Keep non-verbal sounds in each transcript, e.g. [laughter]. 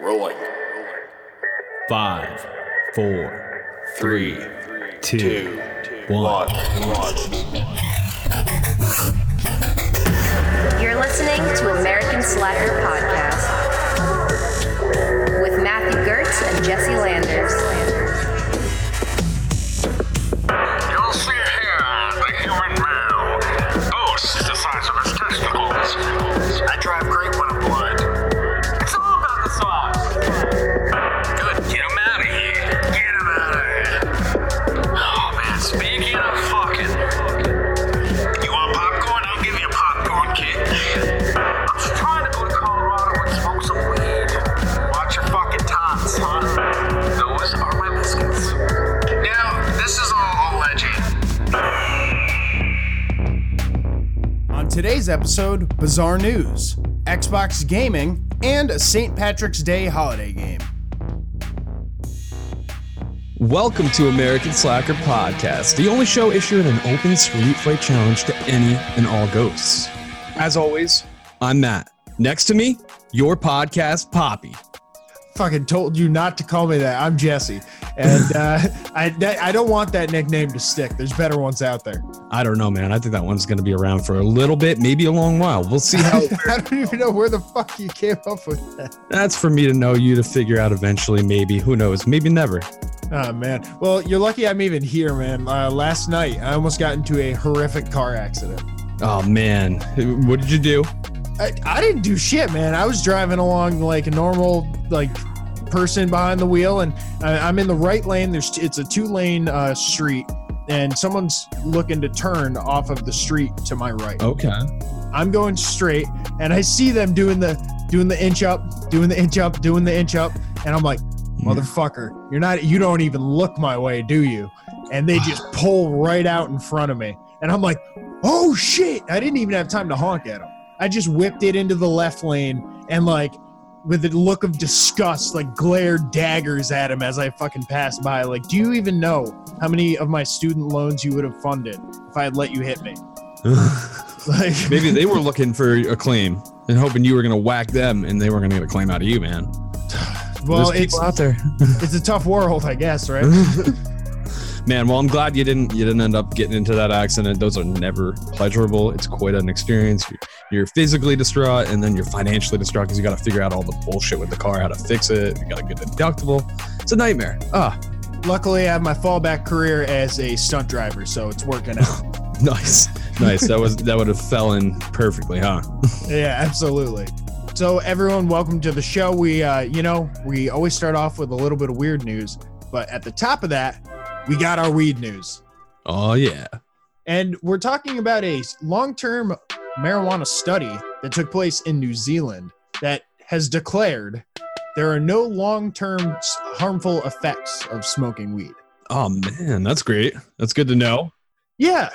Rolling. Five, four, three, two, Two. one. One. You're listening to American Slacker Podcast with Matthew Gertz and Jesse Landers. Today's episode, bizarre news, Xbox gaming, and a St. Patrick's Day holiday game. Welcome to American Slacker Podcast, the only show issuing an open street fight challenge to any and all ghosts. As always, I'm Matt. Next to me, your podcast, Poppy. Fucking told you not to call me that. I'm Jesse, and [laughs] uh, I I don't want that nickname to stick. There's better ones out there. I don't know, man. I think that one's going to be around for a little bit, maybe a long while. We'll see how. [laughs] I don't even know where the fuck you came up with that. That's for me to know you to figure out eventually, maybe. Who knows? Maybe never. Oh man. Well, you're lucky I'm even here, man. Uh, last night I almost got into a horrific car accident. Oh, man. What did you do? I, I didn't do shit, man. I was driving along like a normal like person behind the wheel, and I, I'm in the right lane. There's it's a two lane uh, street, and someone's looking to turn off of the street to my right. Okay. I'm going straight, and I see them doing the doing the inch up, doing the inch up, doing the inch up, and I'm like, motherfucker, you're not you don't even look my way, do you? And they just [sighs] pull right out in front of me, and I'm like, oh shit! I didn't even have time to honk at them. I just whipped it into the left lane, and like with a look of disgust, like glared daggers at him as I fucking passed by. Like, do you even know how many of my student loans you would have funded if I had let you hit me? [laughs] Like, Maybe they were looking for a claim and hoping you were going to whack them and they were going to get a claim out of you, man. well, There's it's out there. it's a tough world, I guess, right? [laughs] Man, well, I'm glad you didn't you didn't end up getting into that accident. Those are never pleasurable. It's quite an experience. You're, you're physically distraught, and then you're financially distraught because you got to figure out all the bullshit with the car, how to fix it. You got to get the deductible. It's a nightmare. Ah, Luckily, I have my fallback career as a stunt driver, so it's working out. [laughs] nice, nice. That was that would have fell in perfectly, huh? [laughs] yeah, absolutely. So, everyone, welcome to the show. We, uh, you know, we always start off with a little bit of weird news, but at the top of that, we got our weed news. Oh yeah. And we're talking about a long term marijuana study that took place in New Zealand that has declared there are no long term harmful effects of smoking weed. Oh man, that's great. That's good to know. Yeah.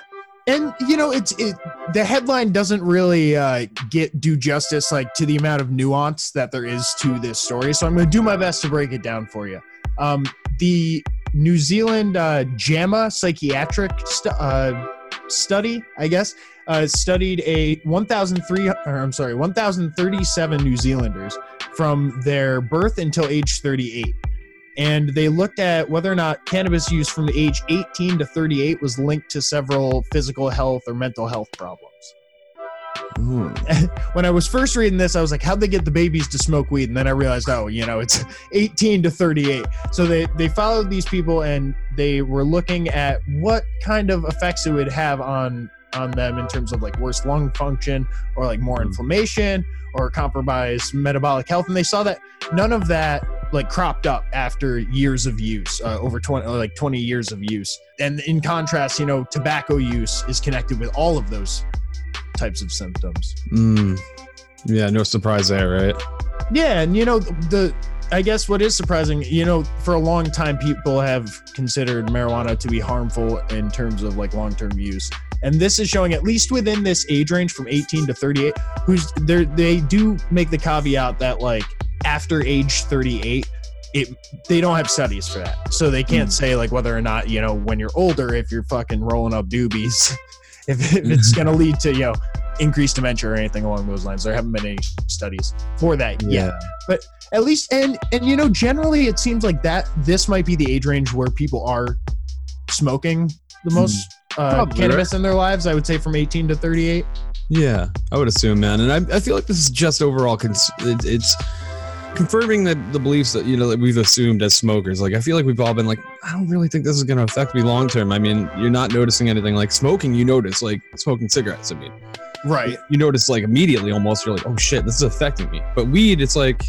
And you know, it's it the headline doesn't really uh, get do justice like to the amount of nuance that there is to this story. So I'm going to do my best to break it down for you. Um, the New Zealand uh, JAMA psychiatric stu- uh, study, I guess, uh, studied a 1,003 or I'm sorry, 1,037 New Zealanders from their birth until age 38 and they looked at whether or not cannabis use from age 18 to 38 was linked to several physical health or mental health problems. [laughs] When I was first reading this, I was like, how'd they get the babies to smoke weed? And then I realized, oh, you know, it's [laughs] 18 to 38. So they, they followed these people and they were looking at what kind of effects it would have on on them in terms of like worse lung function or like more Mm. inflammation or compromised metabolic health. And they saw that none of that like cropped up after years of use uh, over 20 uh, like 20 years of use and in contrast you know tobacco use is connected with all of those types of symptoms. Mm. Yeah, no surprise there, right? yeah and you know the, the i guess what is surprising you know for a long time people have considered marijuana to be harmful in terms of like long-term use. And this is showing at least within this age range from 18 to 38 who's there they do make the caveat that like after age 38 it they don't have studies for that. So they can't say like whether or not you know when you're older if you're fucking rolling up doobies [laughs] if, if it's [laughs] gonna lead to you know increased dementia or anything along those lines. There haven't been any studies for that yet. But at least, and and you know, generally, it seems like that this might be the age range where people are smoking the most uh, Probably, cannabis in their lives. I would say from 18 to 38. Yeah, I would assume, man. And I, I feel like this is just overall, cons- it, it's confirming that the beliefs that, you know, that we've assumed as smokers. Like, I feel like we've all been like, I don't really think this is going to affect me long term. I mean, you're not noticing anything like smoking, you notice, like smoking cigarettes. I mean, Right. you notice like immediately almost, you're like, oh shit, this is affecting me. But weed, it's like,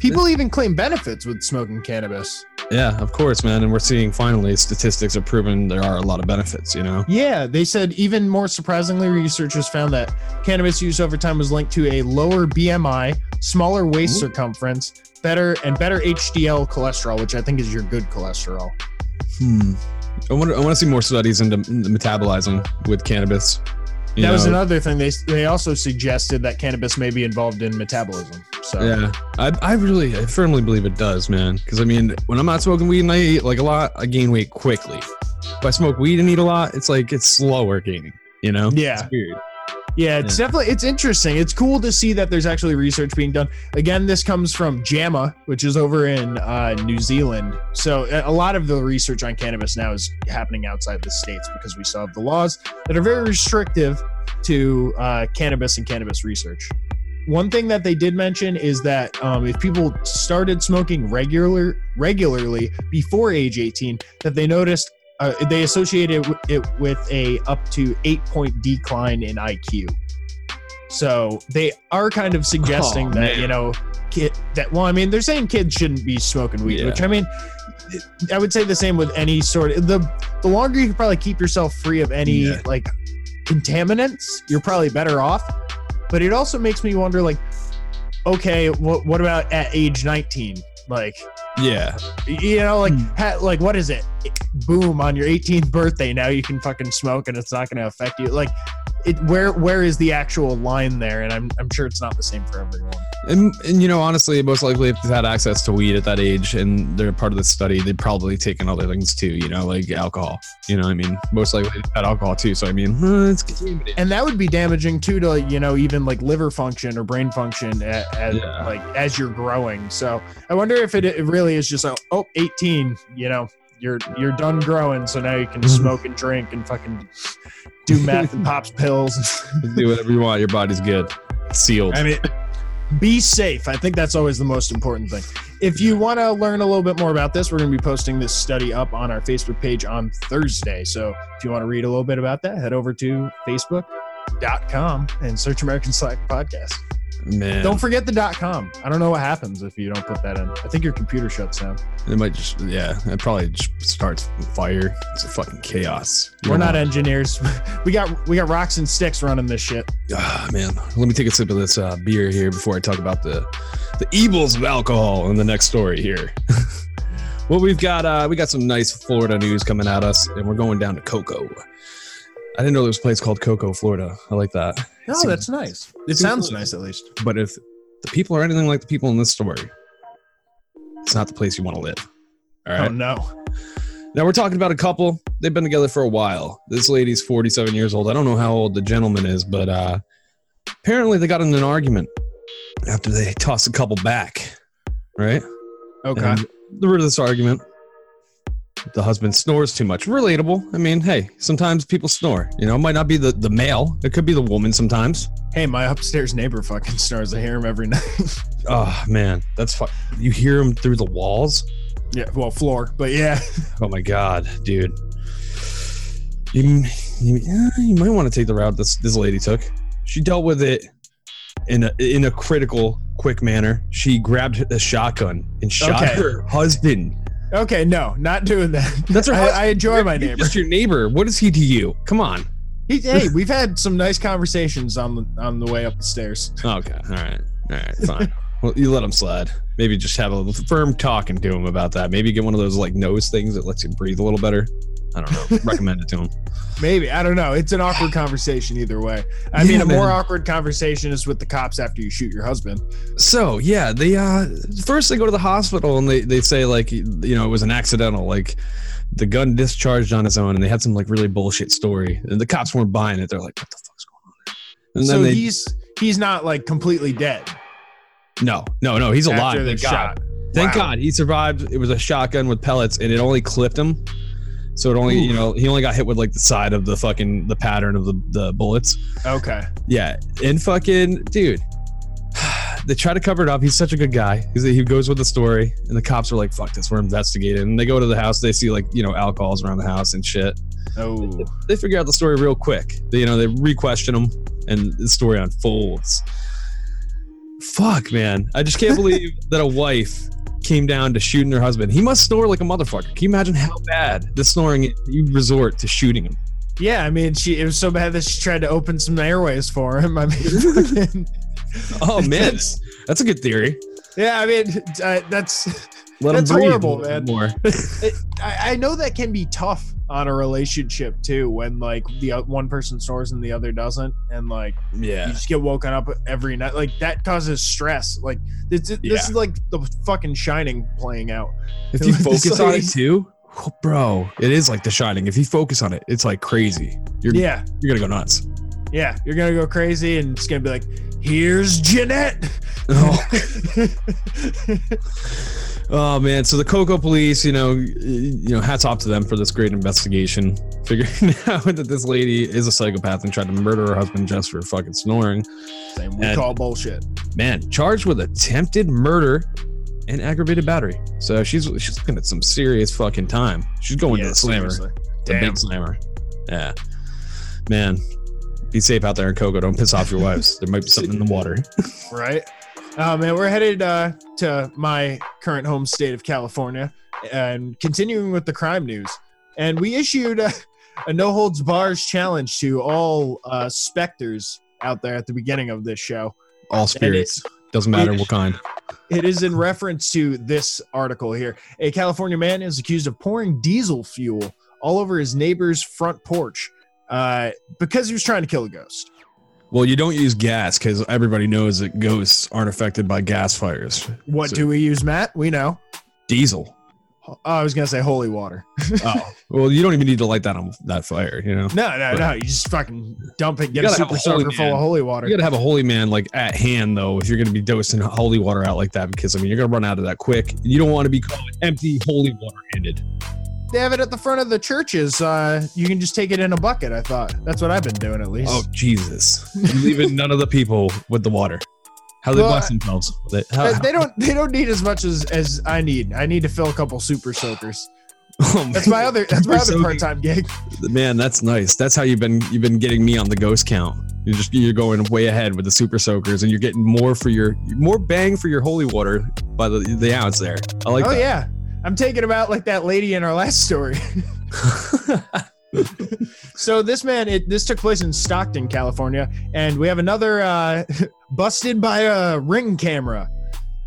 People even claim benefits with smoking cannabis. Yeah, of course, man. And we're seeing finally statistics are proving there are a lot of benefits, you know? Yeah, they said even more surprisingly, researchers found that cannabis use over time was linked to a lower BMI, smaller waist Ooh. circumference, better and better HDL cholesterol, which I think is your good cholesterol. Hmm. I want to, I want to see more studies into into metabolizing with cannabis. That was another thing. They they also suggested that cannabis may be involved in metabolism. So Yeah, I, I really, I firmly believe it does, man. Because I mean, when I'm not smoking weed and I eat like a lot, I gain weight quickly. If I smoke weed and eat a lot, it's like it's slower gaining. You know? Yeah. It's weird. Yeah, it's definitely it's interesting. It's cool to see that there's actually research being done. Again, this comes from JAMA, which is over in uh, New Zealand. So a a lot of the research on cannabis now is happening outside the states because we still have the laws that are very restrictive to uh, cannabis and cannabis research. One thing that they did mention is that um, if people started smoking regular regularly before age 18, that they noticed uh, they associated it with a up to eight point decline in IQ. So they are kind of suggesting Oh, that man. you know, kid that well, I mean, they're saying kids shouldn't be smoking weed, Yeah. which I mean, I would say the same with any sort of the the longer you can probably keep yourself free of any Yeah. like contaminants, you're probably better off. But it also makes me wonder, like, okay, what what about at age 19? Like, Yeah. you know, like, Hmm. ha, like what is it? Boom! On your 18th birthday, now you can fucking smoke, and it's not going to affect you. Like, it where where is the actual line there? And I'm I'm sure it's not the same for everyone. And, and you know, honestly, most likely if they've had access to weed at that age and they're part of the study, they've probably taken other things too, you know, like alcohol. You know, what I mean, most likely they've had alcohol too. So I mean, [laughs] it's. And that would be damaging too to you know even like liver function or brain function as, as Yeah. like as you're growing. So I wonder if it, it really is just like oh 18, you know. You're you're done growing, so now you can smoke and drink and fucking do meth and pops pills. [laughs] do whatever you want. Your body's good. It's sealed. I mean, be safe. I think that's always the most important thing. If you want to learn a little bit more about this, we're going to be posting this study up on our Facebook page on Thursday. So if you want to read a little bit about that, head over to facebook.com and search American Slack Podcast. Man, Don't forget the dot .com. I don't know what happens if you don't put that in. I think your computer shuts down. it might just yeah, it probably just starts fire. It's a fucking chaos. We're not engineers. [laughs] We got we got rocks and sticks running this shit. Ah, man, let me take a sip of this uh, beer here before I talk about the the evils of alcohol in the next story here. [laughs] well, we've got uh, we got some nice Florida news coming at us, and we're going down to Cocoa. I didn't know there was a place called Cocoa, Florida. I like that. No, Seems- that's nice. It sounds nice at least. But if the people are anything like the people in this story, it's not the place you want to live. All right. Oh no. Now we're talking about a couple. They've been together for a while. This lady's 47 years old. I don't know how old the gentleman is, but uh apparently they got in an argument after they tossed a couple back. Right? Okay. And the root of this argument, the husband snores too much. Relatable. I mean, hey, sometimes people snore. You know, it might not be the, the male. It could be the woman sometimes. Hey, my upstairs neighbor fucking snores. I hear him every [laughs] night. Oh man, that's fu- you hear him through the walls. yeah, well, floor, but yeah. [laughs] Oh my god, dude. You, you, you might want to take the route this this lady took. She dealt with it in a in a critical, quick manner. She grabbed a shotgun and shot Okay. her husband. Okay, no, not doing that. That's I. I enjoy my neighbor. Just your neighbor. What is he to you? Come on. He, hey, we've had some nice conversations on the on the way up the stairs. Okay. All right. All right. Fine. [laughs] well, you let him slide. Maybe just have a firm talking to him about that. Maybe get one of those like nose things that lets you breathe a little better. I don't know. [laughs] Recommend it to him. Maybe I don't know. It's an awkward conversation either way. I mean, Yeah, a more awkward conversation is with the cops after you shoot your husband. So yeah, they uh first they go to the hospital and they they say like you know it was an accidental like the gun discharged on its own and they had some like really bullshit story and the cops weren't buying it. They're like, what the fuck's going on? And so then they, he's he's not like completely dead no, no, no, he's alive. Thank God. shot. Thank Wow. God he survived. It was a shotgun with pellets, and it only clipped him. So it only, you know, he only got hit with like the side of the fucking the pattern of the the bullets. Okay. Yeah, and fucking dude, [sighs] they try to cover it up. He's such a good guy. He's, he goes with the story, and the cops are like, "Fuck this, we're investigating." And they go to the house. They see like you know alcohols around the house and shit. Oh. They figure out the story real quick. They, you know, they re-question him, and the story unfolds. Fuck, man! I just can't [laughs] believe that a wife came down to shooting her husband. He must snore like a motherfucker. Can you imagine how bad the snoring you resort to shooting him? Yeah, I mean, she it was so bad that she tried to open some airways for him. [laughs] I mean, [laughs] Oh man, that's a good theory. yeah, I mean, uh, that's Let That's horrible, man. More. I, I know that can be tough on a relationship too, when like the o- one person snores and the other doesn't, and like yeah you just get woken up every night. Like that causes stress. Like this, this Yeah. is like the fucking Shining playing out. If you It's [laughs] focus on it too, oh, bro, it is like The Shining. If you focus on it, it's like crazy. You're Yeah, you're gonna go nuts. yeah, you're gonna go crazy, and it's gonna be like, here's Jeanette. [laughs] Oh. [laughs] oh man, so the Cocoa police, you know, you know, hats off to them for this great investigation, [laughs] figuring out that this lady is a psychopath and tried to murder her husband just for fucking snoring. Same we And- call bullshit. Man, charged with attempted murder and aggravated battery. So she's she's looking at some serious fucking time. She's going to Yeah, the slammer. seriously. The Damn. big slammer. Yeah. Man, be safe out there in Cocoa. Don't piss off your [laughs] wives. There might be something in the water. [laughs] right? Uh, man, we're headed uh, to my current home state of California and continuing with the crime news. And we issued a, a no holds bars challenge to all uh, specters out there at the beginning of this show. All spirits. Doesn't matter what kind. [laughs] It is in reference to this article here. A California man is accused of pouring diesel fuel all over his neighbor's front porch uh, because he was trying to kill a ghost. Well, you don't use gas because everybody knows that ghosts aren't affected by gas fires. What So- do we use, Matt? We know. Diesel. Oh, I was gonna say holy water. Oh, [laughs] well, you don't even need to light that on that fire. You know, No, no, But- no. You just fucking dump it, get a super soaker full of holy water. you gotta have a holy man like at hand though if you're gonna be dosing holy water out like that because I mean you're gonna run out of that quick. You don't want to be caught empty holy water handed. They have it at the front of the churches. Uh, you can just take it in a bucket. I thought that's what I've been doing at least. Oh Jesus! You're leaving none of the people with the water. How they Well, bless themselves with it? How, They- they don't. They don't need as much as as I need. I need to fill a couple super soakers. [laughs] Oh, That's my other. That's my other part time gig. man, that's nice. That's how you've been you've been getting me on the ghost count. You're just you're going way ahead with the super soakers, and you're getting more for your more bang for your holy water by the the ounce there. I like oh that. yeah, I'm taking about like that lady in our last story. [laughs] so this man, it this took place in Stockton, California, and we have another uh, [laughs] busted by a ring camera.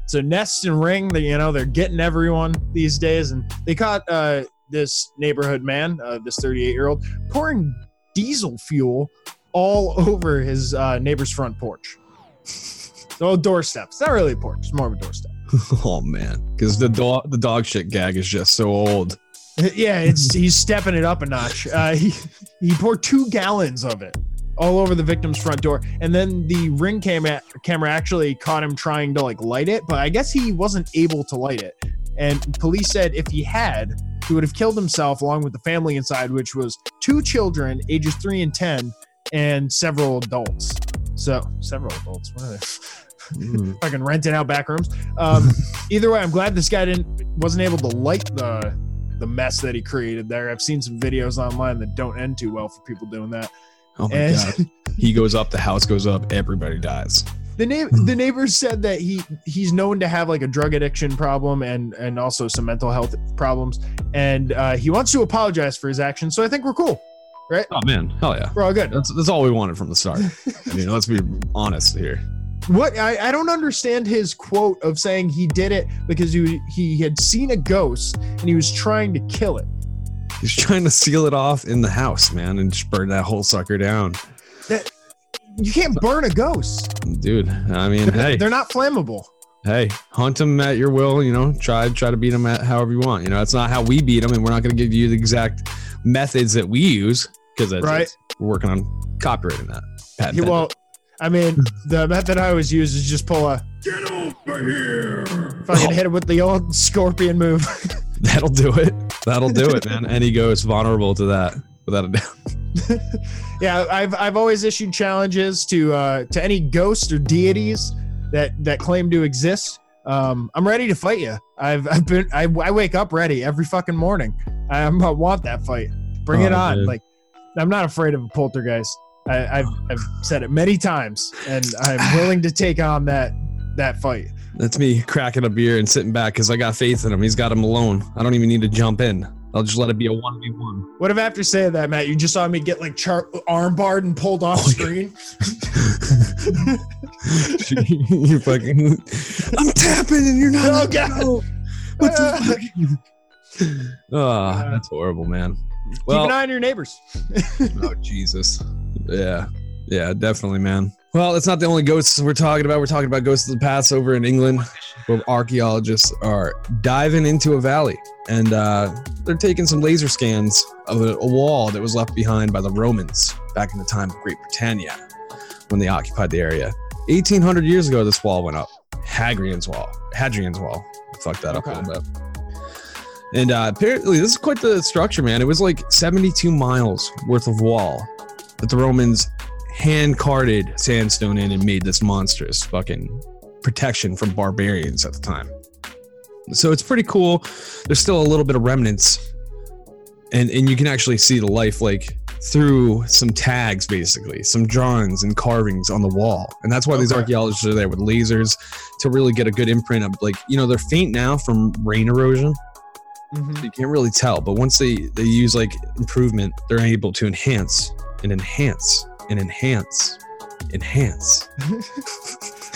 So Nest and Ring, they, you know, they're getting everyone these days, and they caught uh, this neighborhood man, uh, this 38 year old, pouring diesel fuel all [laughs] over his uh, neighbor's front porch. So doorstep. It's not really a porch. It's more of a doorstep. [laughs] oh man, because the dog the dog shit gag is just so old. [laughs] Yeah, it's he's stepping it up a notch. Uh, he he poured two gallons of it all over the victim's front door, and then the ring camera camera actually caught him trying to like light it, but I guess he wasn't able to light it. And police said if he had, he would have killed himself along with the family inside, which was two children, ages three and ten, and several adults. So several adults. What are they? Mm. [laughs] fucking renting out back rooms. Um, [laughs] either way, I'm glad this guy didn't wasn't able to light the the mess that he created there. I've seen some videos online that don't end too well for people doing that. Oh my And god, [laughs] he goes up, the house goes up, everybody dies. the na- the neighbors said that he he's known to have like a drug addiction problem and and also some mental health problems, and uh, he wants to apologize for his actions. So I think we're cool. Right? Oh man, hell yeah. We're all good. That's that's all we wanted from the start. I mean, let's be honest here. What I, I don't understand his quote of saying he did it because he he had seen a ghost and he was trying to kill it. He's trying to seal it off in the house, man, and just burn that whole sucker down. You can't burn a ghost. Dude, I mean, hey, They're not flammable. hey, hunt them at your will. You know, try try to beat them at however you want. You know, it's not how we beat him, and we're not going to give you the exact methods that we use because Right. we're working on copyrighting that. Patent Yeah, well, I mean, the method I always use is just pull a Get over here! fucking hit it with the old scorpion move. [laughs] That'll do it. That'll do it, man. Any ghost vulnerable to that, without a doubt. [laughs] yeah, I've I've always issued challenges to uh, to any ghosts or deities that that claim to exist. Um, I'm ready to fight you. I've I've been I, I wake up ready every fucking morning. I, I'm- want that fight. Bring it Oh, on. man. Like I'm not afraid of a poltergeist. I, I've I've said it many times, and I'm [sighs] willing to take on that that fight. That's me cracking a beer and sitting back because I got faith in him. He's got him alone. I don't even need to jump in. I'll just let it be a one v one. What if after saying that, Matt, you just saw me get like char- arm barred and pulled off Oh, screen? [laughs] you fucking. [laughs] I'm tapping and you're not. Oh, God. What the [laughs] fuck? Oh, that's horrible, man. Keep an eye on your neighbors. [laughs] oh Jesus, yeah, yeah, definitely, man. Well, it's not the only ghosts we're talking about. We're talking about ghosts of the past over in England, where archaeologists are diving into a valley and uh, they're taking some laser scans of a, a wall that was left behind by the Romans back in the time of Great Britannia when they occupied the area. 1800 years ago, this wall went up. Hadrian's Wall. Hadrian's Wall. Fucked that up a little bit. And uh, apparently, this is quite the structure, man. It was like 72 miles worth of wall that the Romans hand carted sandstone in and made this monstrous fucking protection from barbarians at the time. So it's pretty cool. There's still a little bit of remnants, and and you can actually see the life like through some tags, basically, some drawings and carvings on the wall, and that's why these archaeologists are there with lasers to really get a good imprint of like you know they're faint now from rain erosion Mhm. you can't really tell but once they they use like improvement they're able to enhance and enhance and enhance enhance. [laughs]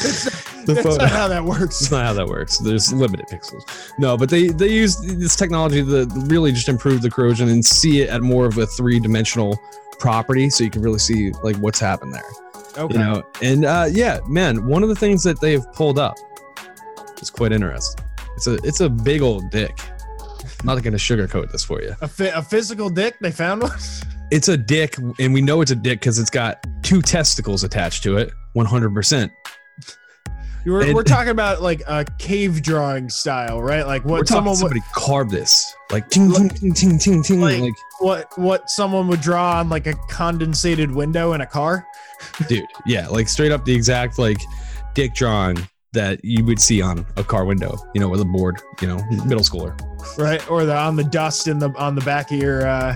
[laughs] The That's not how that works. It's not how that works. There's limited pixels. No but they they use this technology to really just improve the corrosion and see it at more of a three-dimensional property so you can really see like what's happened there. Okay. you know and uh yeah man one of the things that they've pulled up is quite interesting. It's a it's a big old dick I'm not gonna sugarcoat this for you a, fi- a physical dick, they found one? [laughs] it's a dick and we know it's a dick because it's got two testicles attached to it 100% You were, And- we're talking about like a cave drawing style, right? Like what someone would, somebody carved this like ting ting ting ting ting ting Like- like what what someone would draw on like a condensated window in a car. dude yeah like straight up the exact like dick drawing that you would see on a car window you know with a board you know middle schooler right? Or the on the dust in the on the back of your uh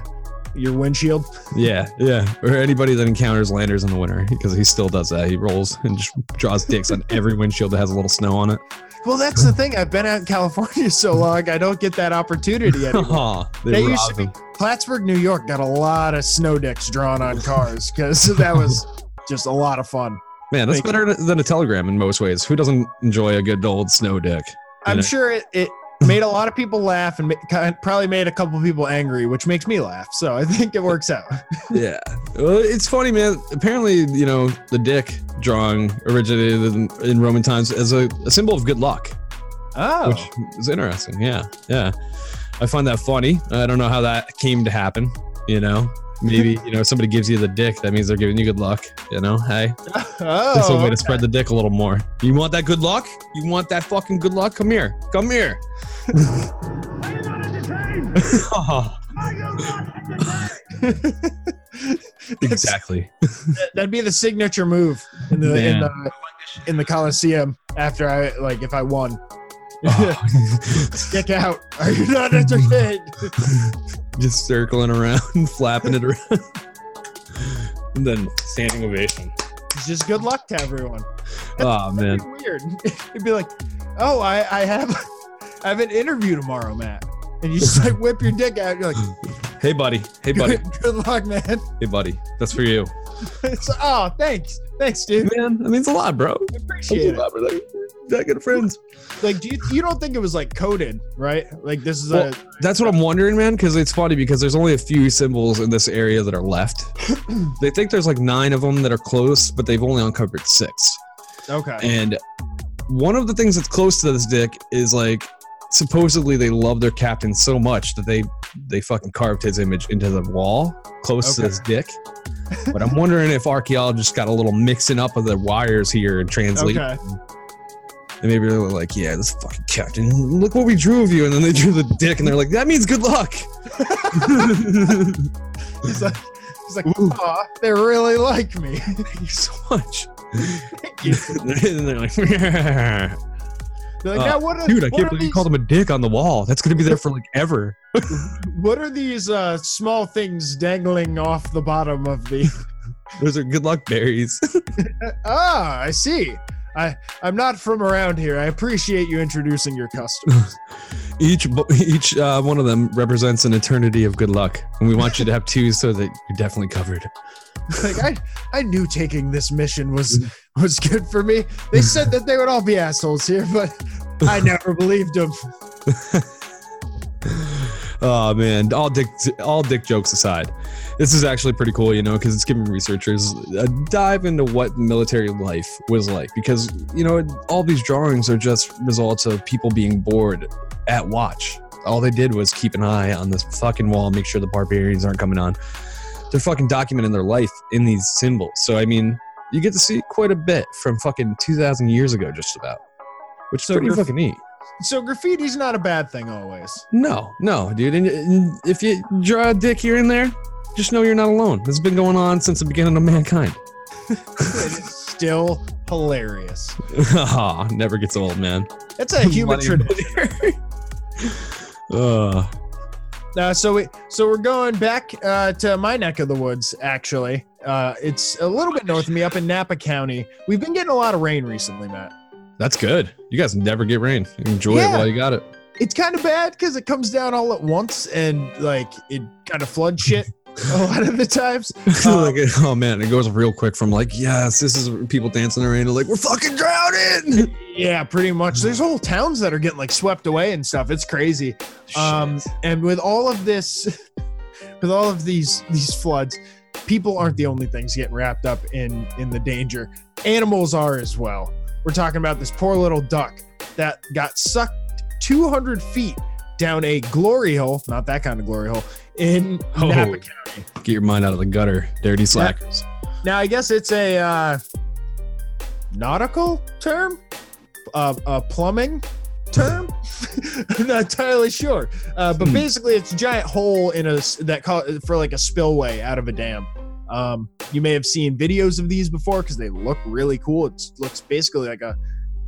your windshield. Yeah, yeah. Or anybody that encounters Landers in the winter, because he still does that. He rolls and just draws dicks on every windshield that has a little snow on it. Well, that's the thing. I've been out in California [laughs] so long, I don't get that opportunity [laughs] anymore. They That used to be. Plattsburgh, New York, got a lot of snow dicks drawn on cars because [laughs] that was just a lot of fun. Man, that's Thank better than a telegram in most ways. Who doesn't enjoy a good old snow dick? I'm know? sure it, it made a lot of people laugh and ma- probably made a couple people angry, which makes me laugh. So I think it works out. [laughs] Yeah. Well, it's funny, man. Apparently, you know, the dick drawing originated in, in Roman times as a, a symbol of good luck, Oh, which is interesting. Yeah, yeah. I find that funny. I don't know how that came to happen. You know, maybe you know somebody gives you the dick. That means they're giving you good luck. You know, hey. oh, That's a way to spread the dick a little more. You want that good luck? You want that fucking good luck? Come here. Come here. [laughs] exactly. That'd be the signature move in the in the in the Coliseum after I like if I won. Stick out. [laughs] Are you not entertained? [laughs] Just circling around, [laughs] flapping it around. and then standing ovation. It's just good luck to everyone. Oh man. Be weird. It'd be like, oh, I, I have I have an interview tomorrow, Matt. And you just like whip your dick out. You're like, Hey buddy. Hey buddy. good, good luck, man. Hey buddy. That's for you. Oh, thanks. Thanks, dude. Man, that means a lot, bro. I appreciate it. We're that good friends. Like, do you, you don't think it was like coded, right? Like, this is Well, a. That's what I'm wondering, man, because it's funny because there's only a few symbols in this area that are left. [clears throat] they think there's like nine of them that are close, but they've only uncovered six. Okay. And one of the things that's close to this dick is like supposedly they love their captain so much that they they fucking carved his image into the wall close to his dick. But I'm wondering if archaeologists got a little mixing up of the wires here and translate. Okay. And maybe they're like, yeah, this fucking captain, look what we drew of you. And then they drew the dick and they're like, that means good luck. [laughs] He's like, he's like, Aw, they really like me. Thank you so much. Thank you. [laughs] and they're like, [laughs] like, Uh, are, dude, I can't believe you called him a dick on the wall. That's going to be there for like ever. [laughs] what are these uh, small things dangling off the bottom of the? [laughs] Those are good luck berries. [laughs] ah, I see. I I'm not from around here. I appreciate you introducing your customers. each each uh, one of them represents an eternity of good luck. And we want you to have two so that you're definitely covered. Like I I knew taking this mission was mm. was good for me. They [laughs] said that they would all be assholes here, but I never believed them. [laughs] Oh man, all dick all dick jokes aside, this is actually pretty cool, you know, because it's giving researchers a dive into what military life was like. Because you know, all these drawings are just results of people being bored at watch. All they did was keep an eye on this fucking wall, make sure the barbarians aren't coming on. They're fucking documenting their life in these symbols. So I mean, you get to see quite a bit from fucking two thousand years ago, just about, which is So pretty graf- fucking neat. So graffiti's not a bad thing always. No, no, dude. And, and if you draw a dick here and there, just know you're not alone. This has been going on since the beginning of mankind. It is [laughs] still hilarious. Ah, never gets old, man. It's a human [laughs] tradition. Uh, [laughs] Uh, so we so we're going back uh, to my neck of the woods. Actually, uh, it's a little bit north of me, up in Napa County. We've been getting a lot of rain recently, Matt. that's good. You guys never get rain. Enjoy Yeah. it while you got it. It's kind of bad because it comes down all at once and like it kind of floods shit [laughs] a lot of the times. [laughs] Uh, like, oh man, it goes real quick from like, yes, this is people dancing in the rain to like, we're fucking drowning. [laughs] Yeah, pretty much. There's whole towns that are getting like swept away and stuff. It's crazy. Um, and with all of this, [laughs] with all of these these floods, people aren't the only things getting wrapped up in in the danger. Animals are as well. We're talking about this poor little duck that got sucked 200 feet down a glory hole, not that kind of glory hole, in Oh. Napa County. Get your mind out of the gutter, dirty slackers. Now, I guess it's a uh, nautical term, uh, a plumbing term. [laughs] I'm not entirely sure, uh, but Hmm. basically, it's a giant hole in a that call for like a spillway out of a dam. Um, you may have seen videos of these before because they look really cool. It looks basically like a,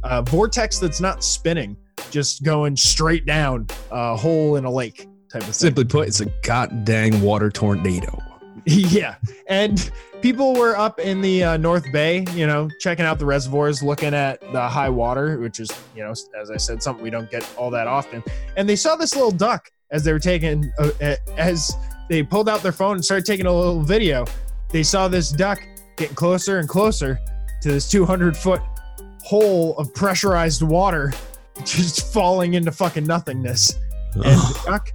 a vortex that's not spinning, just going straight down a hole in a lake type of thing. Simply put, it's a god dang water tornado. [laughs] yeah and people were up in the uh, north bay you know checking out the reservoirs looking at the high water which is you know as i said something we don't get all that often and they saw this little duck as they were taking uh, as they pulled out their phone and started taking a little video they saw this duck getting closer and closer to this 200 foot hole of pressurized water [laughs] just falling into fucking nothingness and the duck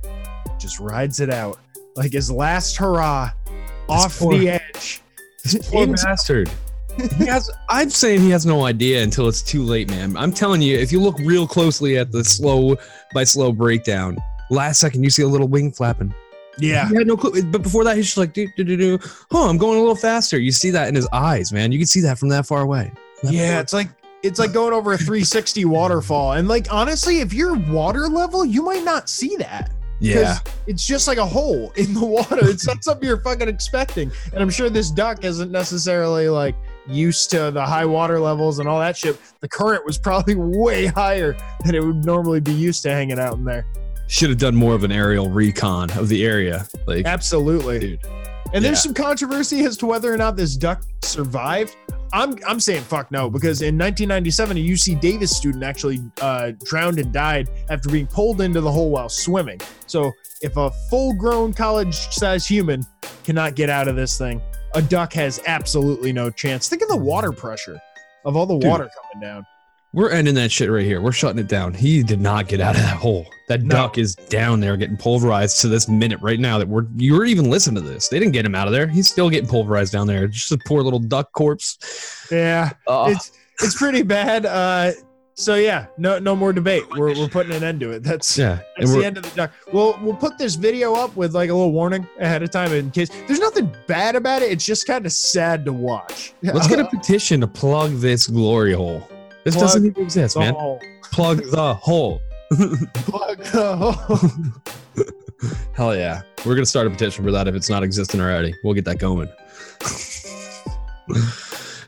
just rides it out like his last hurrah off poor- the edge. This [laughs] Poor Into- bastard. [laughs] he has. I'm saying he has no idea until it's too late, man. I'm telling you, if you look real closely at the slow by slow breakdown, last second you see a little wing flapping. yeah, He had no clue. But before that, he's just like, do do do do. Oh, I'm going a little faster. You see that in his eyes, man. You can see that from that far away. That yeah. far- It's like it's like going over a 360 waterfall, and like honestly, if you're water level, you might not see that. yeah. it's just like a hole in the water. It's not something you're fucking expecting. And I'm sure this duck isn't necessarily like used to the high water levels and all that shit. The current was probably way higher than it would normally be used to hanging out in there. Should have done more of an aerial recon of the area. Like, Absolutely. dude. And there's some controversy as to whether or not this duck survived. I'm I'm saying fuck no because in 1997 a UC Davis student actually uh, drowned and died after being pulled into the hole while swimming. So if a full-grown college-sized human cannot get out of this thing, a duck has absolutely no chance. Think of the water pressure of all the Dude. water coming down. We're ending that shit right here. We're shutting it down. He did not get out of that hole. That No. duck is down there getting pulverized to this minute right now that we're you're even listening to this. They didn't get him out of there. He's still getting pulverized down there. Just a poor little duck corpse. Yeah. It's it's pretty bad. Uh, So yeah, no no more debate. We're, we're putting an end to it. That's Yeah, that's the end of the duck. We'll we'll put this video up with like a little warning ahead of time in case there's nothing bad about it. It's just kind of sad to watch. let's get a [laughs] petition to plug this glory hole. This Plug doesn't even exist, man. hole. Plug the hole. [laughs] [laughs] Plug the hole. Hell yeah. We're gonna start a petition for that if it's not existing already. We'll get that going. [laughs]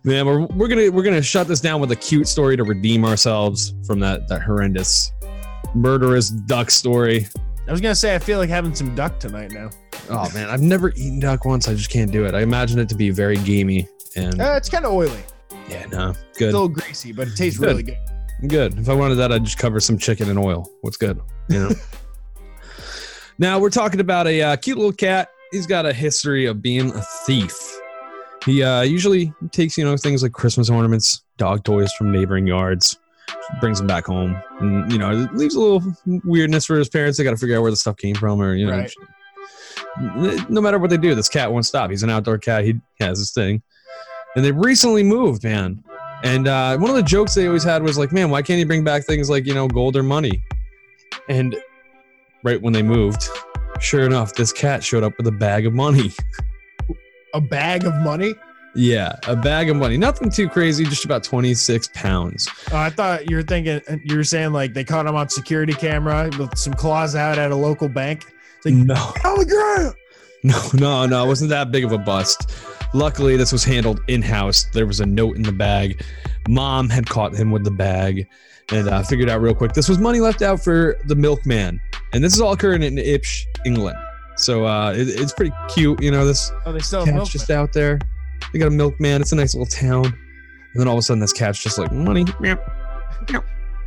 Man, we're, we're gonna we're gonna shut this down with a cute story to redeem ourselves from that that horrendous murderous duck story. I was gonna say I feel like having some duck tonight now. Oh man, I've never eaten duck once. I just can't do it. I imagine it to be very gamey and Uh, it's kind of oily, yeah, no, Good. it's good, a little greasy, but it tastes Good. really good. good. If I wanted that, I'd just cover some chicken in oil. What's good, you know? [laughs] now we're talking about a uh, cute little cat. He's got a history of being a thief. He uh, usually takes, you know, things like Christmas ornaments, dog toys from neighboring yards, brings them back home, and you know, it leaves a little weirdness for his parents. They got to figure out where the stuff came from, or you know, Right. no matter what they do, this cat won't stop. He's an outdoor cat. He has his thing, and they recently moved, man. And uh, one of the jokes they always had was like, "Man, why can't you bring back things like you know gold or money?" And right when they moved, sure enough, this cat showed up with a bag of money. A bag of money. Yeah, a bag of money. Nothing too crazy, just about 26 pounds. Oh, I thought you were thinking you were saying like they caught him on security camera with some claws out at a local bank. It's like No, [laughs] no, no, no. It wasn't that big of a bust. Luckily, this was handled in house. There was a note in the bag. Mom had caught him with the bag and uh, figured out real quick this was money left out for the milkman. And this is all occurring in Ipswich, England. So uh, it, it's pretty cute. You know, this Oh, they still cat's just out there. They got a milkman. It's a nice little town. And then all of a sudden, this cat's just like, money. meow."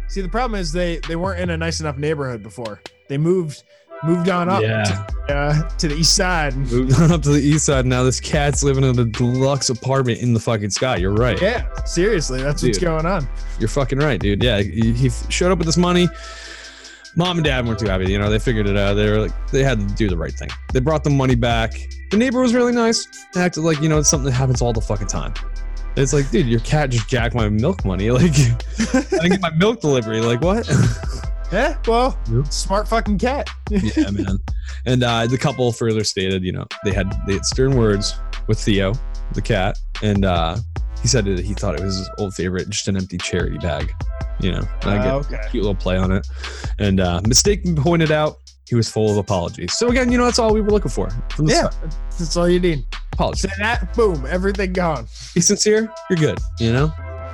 See, the problem is they they weren't in a nice enough neighborhood before. They moved moved on up Yeah. to, uh, to the east side. [laughs] Moved on up to the east side. Now this cat's living in a deluxe apartment in the fucking sky. You're right. Yeah, seriously, that's what's going on. You're fucking right, dude. Yeah, he, he showed up with this money. Mom and dad weren't too happy. You know, they figured it out. They were like, they had to do the right thing. They brought the money back. The neighbor was really nice. Acted like, you know, it's something that happens all the fucking time. It's like, dude, your cat just jacked my milk money. [laughs] Like, I didn't get my milk delivery. Like, what? [laughs] Yeah, well, Yep. smart fucking cat. [laughs] yeah, man. And uh, the couple further stated, you know, they had they had stern words with Theo, the cat, and uh, he said that he thought it was his old favorite, just an empty charity bag. You know, and I get Uh, okay. cute little play on it. And uh, mistake pointed out, he was full of apologies. So again, you know, that's all we were looking for from the Yeah, start. that's all you need. Apologies. Say that, boom, everything gone. Be sincere. You're good. You know.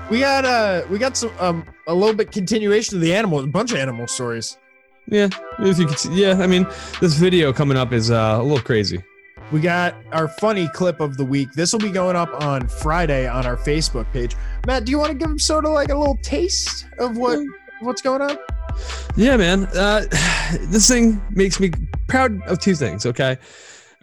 We got uh, we got some um, a little bit continuation of the animal, a bunch of animal stories. Yeah. If you could see, yeah. I mean, this video coming up is uh, a little crazy. We got our funny clip of the week. This will be going up on Friday on our Facebook page. Matt, do you want to give them sort of like a little taste of what what's going on? Yeah, man. Uh, [sighs] this thing makes me proud of two things. Okay,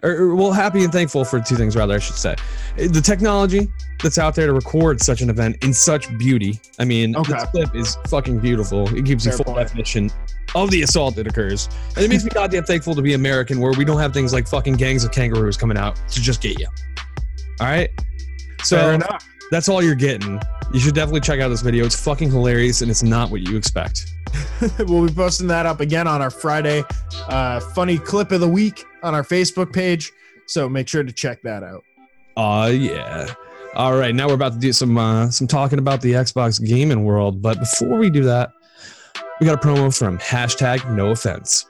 or, or, well, happy and thankful for two things, rather, I should say. The technology that's out there to record such an event in such beauty. I mean, Okay. this clip is fucking beautiful. It gives you full point. definition of the assault that occurs, and it makes me [laughs] goddamn thankful to be American, where we don't have things like fucking gangs of kangaroos coming out to just get you. All right. So Fair that's all you're getting. You should definitely check out this video. It's fucking hilarious, and it's not what you expect. [laughs] we'll be posting that up again on our Friday uh, funny clip of the week on our Facebook page. So make sure to check that out. Oh yeah. All right, now we're about to do some uh, some talking about the Xbox gaming world. But before we do that, we got a promo from hashtag No Offense.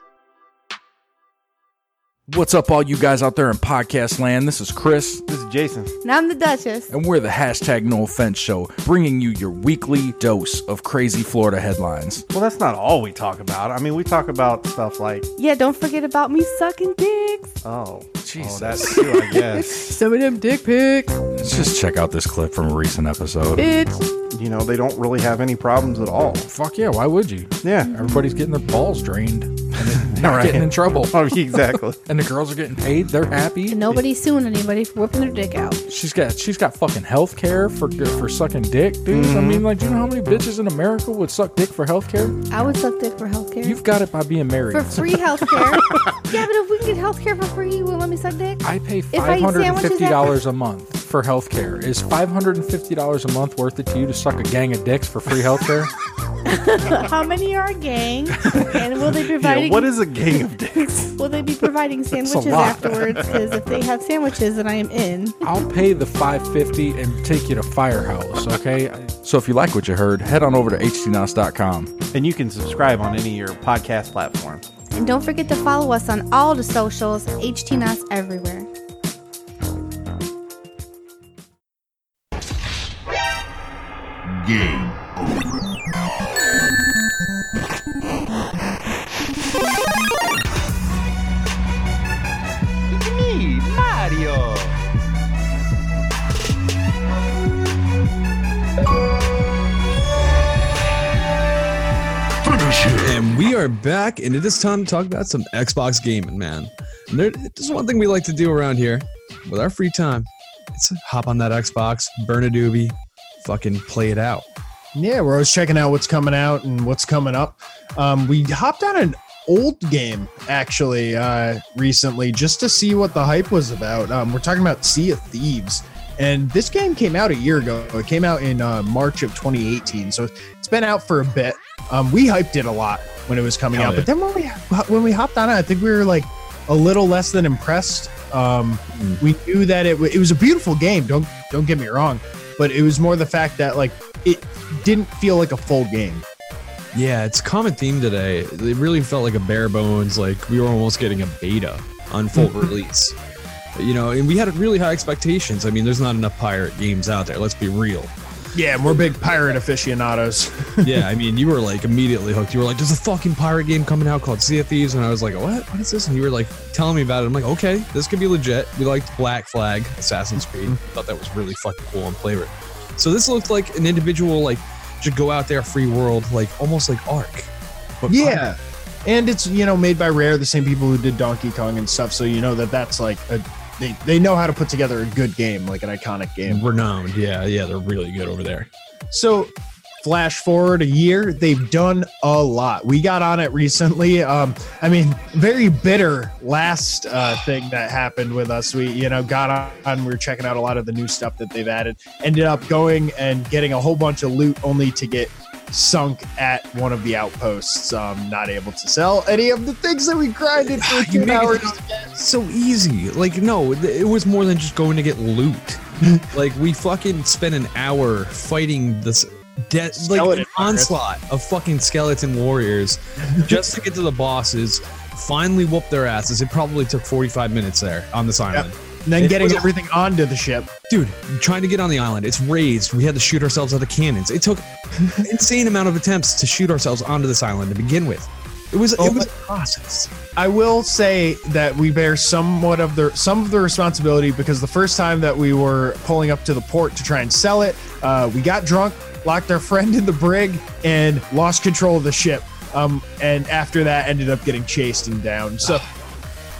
What's up, all you guys out there in podcast land? This is Chris, This is Jason. And I'm the Duchess. and we're the hashtag No Offense Show, bringing you your weekly dose of crazy Florida headlines. Well, that's not all we talk about. I mean, we talk about stuff like, Yeah, don't forget about me sucking dicks. oh, oh Jesus. oh that's too, I guess. [laughs] Some of them dick pics, Let's just check out this clip from a recent episode. bitch. you know, they don't really have any problems at all. Fuck yeah, why would you? Yeah. Everybody's getting their balls drained and then not Right. getting in trouble. Oh, exactly. [laughs] And the girls are getting paid. They're happy. And nobody's suing anybody for whipping their dick out. She's got she's got fucking health care for for sucking dick, dude. I mean, mm-hmm. like, do you know how many bitches in America would suck dick for health care? I would suck dick for health care. You've got it by being married. for free healthcare. [laughs] yeah, but if we can get healthcare for free, you will let me suck dick? I pay I five eat hundred and fifty sandwiches dollars a month for health care. Is five hundred and fifty dollars a month worth it to you to suck a gang of dicks for free health care? [laughs] How many are a gang? And will they be [laughs] Yeah, providing? what is a gang of [laughs] dicks? will they be providing sandwiches lot. afterwards? Because if they have sandwiches, then I am in. I'll pay the 550 and take you to Firehouse, okay? So if you like what you heard, head on over to htnos.com. And you can subscribe on any of your podcast platforms. And don't forget to follow us on all the socials, HTNUS everywhere. Game we are back, and it is time to talk about some Xbox gaming, man. And there, there's one thing we like to do around here with our free time. It's hop on that Xbox, burn a doobie, fucking play it out. Yeah, we're always checking out what's coming out and what's coming up. Um, we hopped on an old game actually uh, recently just to see what the hype was about. Um, we're talking about Sea of Thieves, and this game came out a year ago. It came out in uh, March of 2018, so it's been out for a bit. Um, we hyped it a lot when it was coming Hell out, but then when we when we hopped on it, I think we were like a little less than impressed. Um, Mm. We knew that it, it was a beautiful game. Don't don't get me wrong, but it was more the fact that like it didn't feel like a full game. Yeah, it's a common theme today. It really felt like a bare bones, like we were almost getting a beta on full [laughs] release. You know, and we had really high expectations. I mean, there's not enough pirate games out there. Let's be real. Yeah, and we're big pirate aficionados. [laughs] yeah, I mean, you were like immediately hooked. You were like, "There's a fucking pirate game coming out called Sea of Thieves," and I was like, "What? What is this?" And you were like telling me about it. I'm like, "Okay, this could be legit." We liked Black Flag, Assassin's Creed. Mm-hmm. Thought that was really fucking cool on flavor. So this looked like an individual, like, should go out there, free world, like almost like Ark. But yeah, and it's you know made by Rare, the same people who did Donkey Kong and stuff. So you know that that's like a they they know how to put together a good game, like an iconic game. renowned. Yeah, yeah, they're really good over there. So flash forward a year, they've done a lot. We got on it recently. Um, I mean, very bitter last uh, thing that happened with us. We, you know, got on, we were checking out a lot of the new stuff that they've added, ended up going and getting a whole bunch of loot only to get sunk at one of the outposts. Um, not able to sell any of the things that we grinded for two hours. so easy. Like, no, it was more than just going to get loot. [laughs] like, we fucking spent an hour fighting this de- like an onslaught of fucking skeleton warriors just to get to the bosses. Finally, whoop their asses. It probably took 45 minutes there on this island. And then It getting everything onto the ship. Dude, trying to get on the island, it's raised. We had to shoot ourselves out of cannons. It took [laughs] insane amount of attempts to shoot ourselves onto this island to begin with. It was Oh it was a process. I will say that we bear somewhat of the some of the responsibility because the first time that we were pulling up to the port to try and sell it, uh, we got drunk, locked our [laughs] friend in the brig, and lost control of the ship. Um, and after that, ended up getting chased and down. So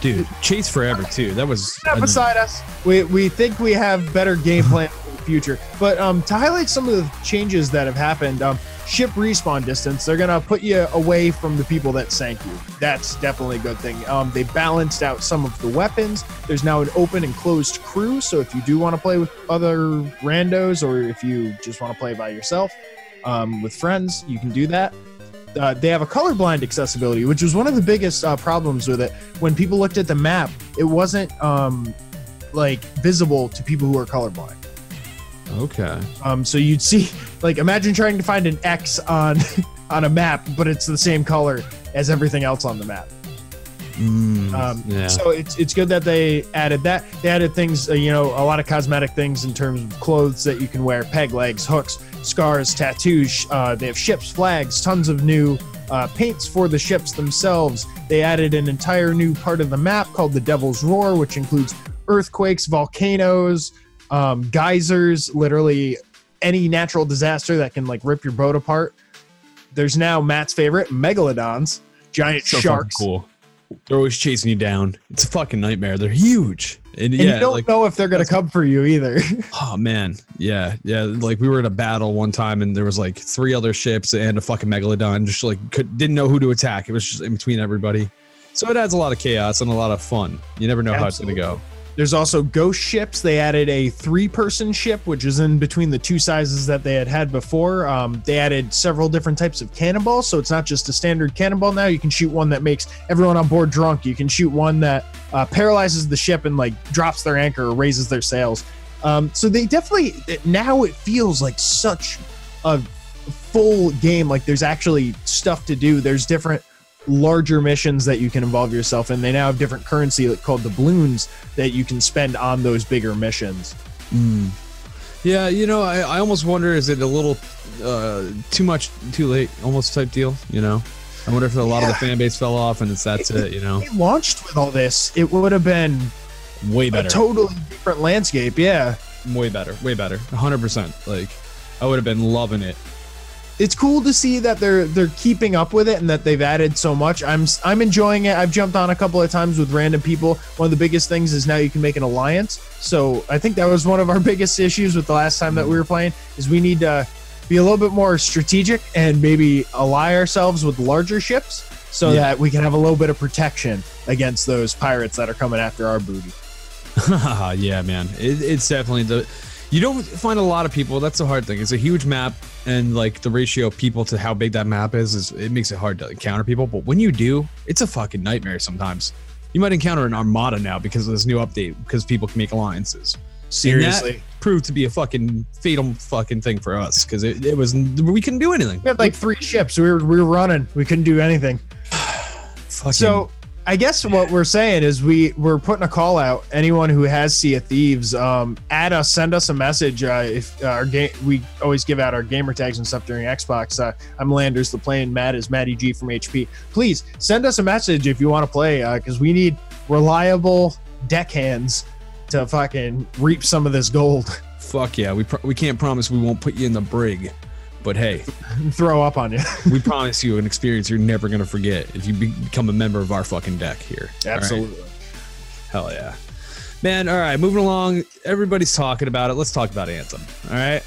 Dude, chase forever too. That was not beside us. We we think we have better game plan for the future. But um, to highlight some of the changes that have happened, um, ship respawn distance. They're gonna put you away from the people that sank you. That's definitely a good thing. Um, they balanced out some of the weapons. There's now an open and closed crew. So if you do want to play with other randos, or if you just want to play by yourself um, with friends, you can do that. Uh, they have a colorblind accessibility, which was one of the biggest uh, problems with it. When people looked at the map, it wasn't um, like visible to people who are colorblind. Okay. Um, so you'd see, like, imagine trying to find an X on [laughs] on a map, but it's the same color as everything else on the map. Mm, Um, yeah. So it's it's good that they added that. They added things, uh, you know, a lot of cosmetic things in terms of clothes that you can wear, peg legs, hooks, scars, tattoos. Uh, they have ships, flags, tons of new uh, paints for the ships themselves. They added an entire new part of the map called the Devil's Roar, which includes earthquakes, volcanoes, um, geysers, literally any natural disaster that can like rip your boat apart. There's now Matt's favorite, megalodons, giant so sharks. cool. They're always chasing you down. It's a fucking nightmare. They're huge. And, And yeah, you don't like know if they're gonna come for you either. [laughs] oh man, yeah, yeah. Like we were at a battle one time, and there was like three other ships and a fucking megalodon. Just like could, didn't know who to attack. It was just in between everybody. So it adds a lot of chaos and a lot of fun. You never know how it's gonna go. There's also ghost ships. They added a three-person ship, which is in between the two sizes that they had had before. Um, they added several different types of cannonballs, so it's not just a standard cannonball now. You can shoot one that makes everyone on board drunk. You can shoot one that uh, paralyzes the ship and like drops their anchor or raises their sails. Um, so they definitely now it feels like such a full game. Like there's actually stuff to do. There's different larger missions that you can involve yourself in. They now have different currency called doubloons that you can spend on those bigger missions. Yeah, you know, I, I almost wonder is it a little uh, too much, too late, almost type deal. You know, I wonder if a lot of the fan base fell off and it's that's it. You know, It launched with all this, it would have been way a better, totally different landscape. Yeah. way better, way better, hundred percent. Like, I would have been loving it. It's cool to see that they're they're keeping up with it and that they've added so much. I'm I'm enjoying it. I've jumped on a couple of times with random people. One of the biggest things is now you can make an alliance. So I think that was one of our [laughs] biggest issues with the last time that we were playing is we need to be a little bit more strategic and maybe ally ourselves with larger ships so Yeah. that we can have a little bit of protection against those pirates that are coming after our booty. [laughs] yeah, man, it, it's definitely the. You don't find a lot of people. That's the hard thing. It's a huge map, and like the ratio of people to how big that map is, is it makes it hard to encounter people. But when you do, it's a fucking nightmare sometimes. You might encounter an armada now because of this new update, because people can make alliances. Seriously. And that proved to be a fucking fatal fucking thing for us because it, it was we couldn't do anything. We had like three ships. We were we were running. We couldn't do anything. [sighs] Fucking, So I guess what we're saying is we we're putting a call out. Anyone who has Sea of Thieves, um, add us, send us a message. Uh, if uh, our game, we always give out our gamer tags and stuff during Xbox. Uh, I'm Landers the plane. Matt is Matty G from HP. Please send us a message if you want to play because we need reliable deckhands to fucking reap some of this gold fuck yeah, we we can't promise we won't put you in the brig, but hey, [laughs] throw up on you. [laughs] we promise you an experience you're never gonna forget if you be- become a member of our fucking deck here. All right? Absolutely. Hell yeah. Man, all right, moving along. Everybody's talking about it. Let's talk about Anthem. All right.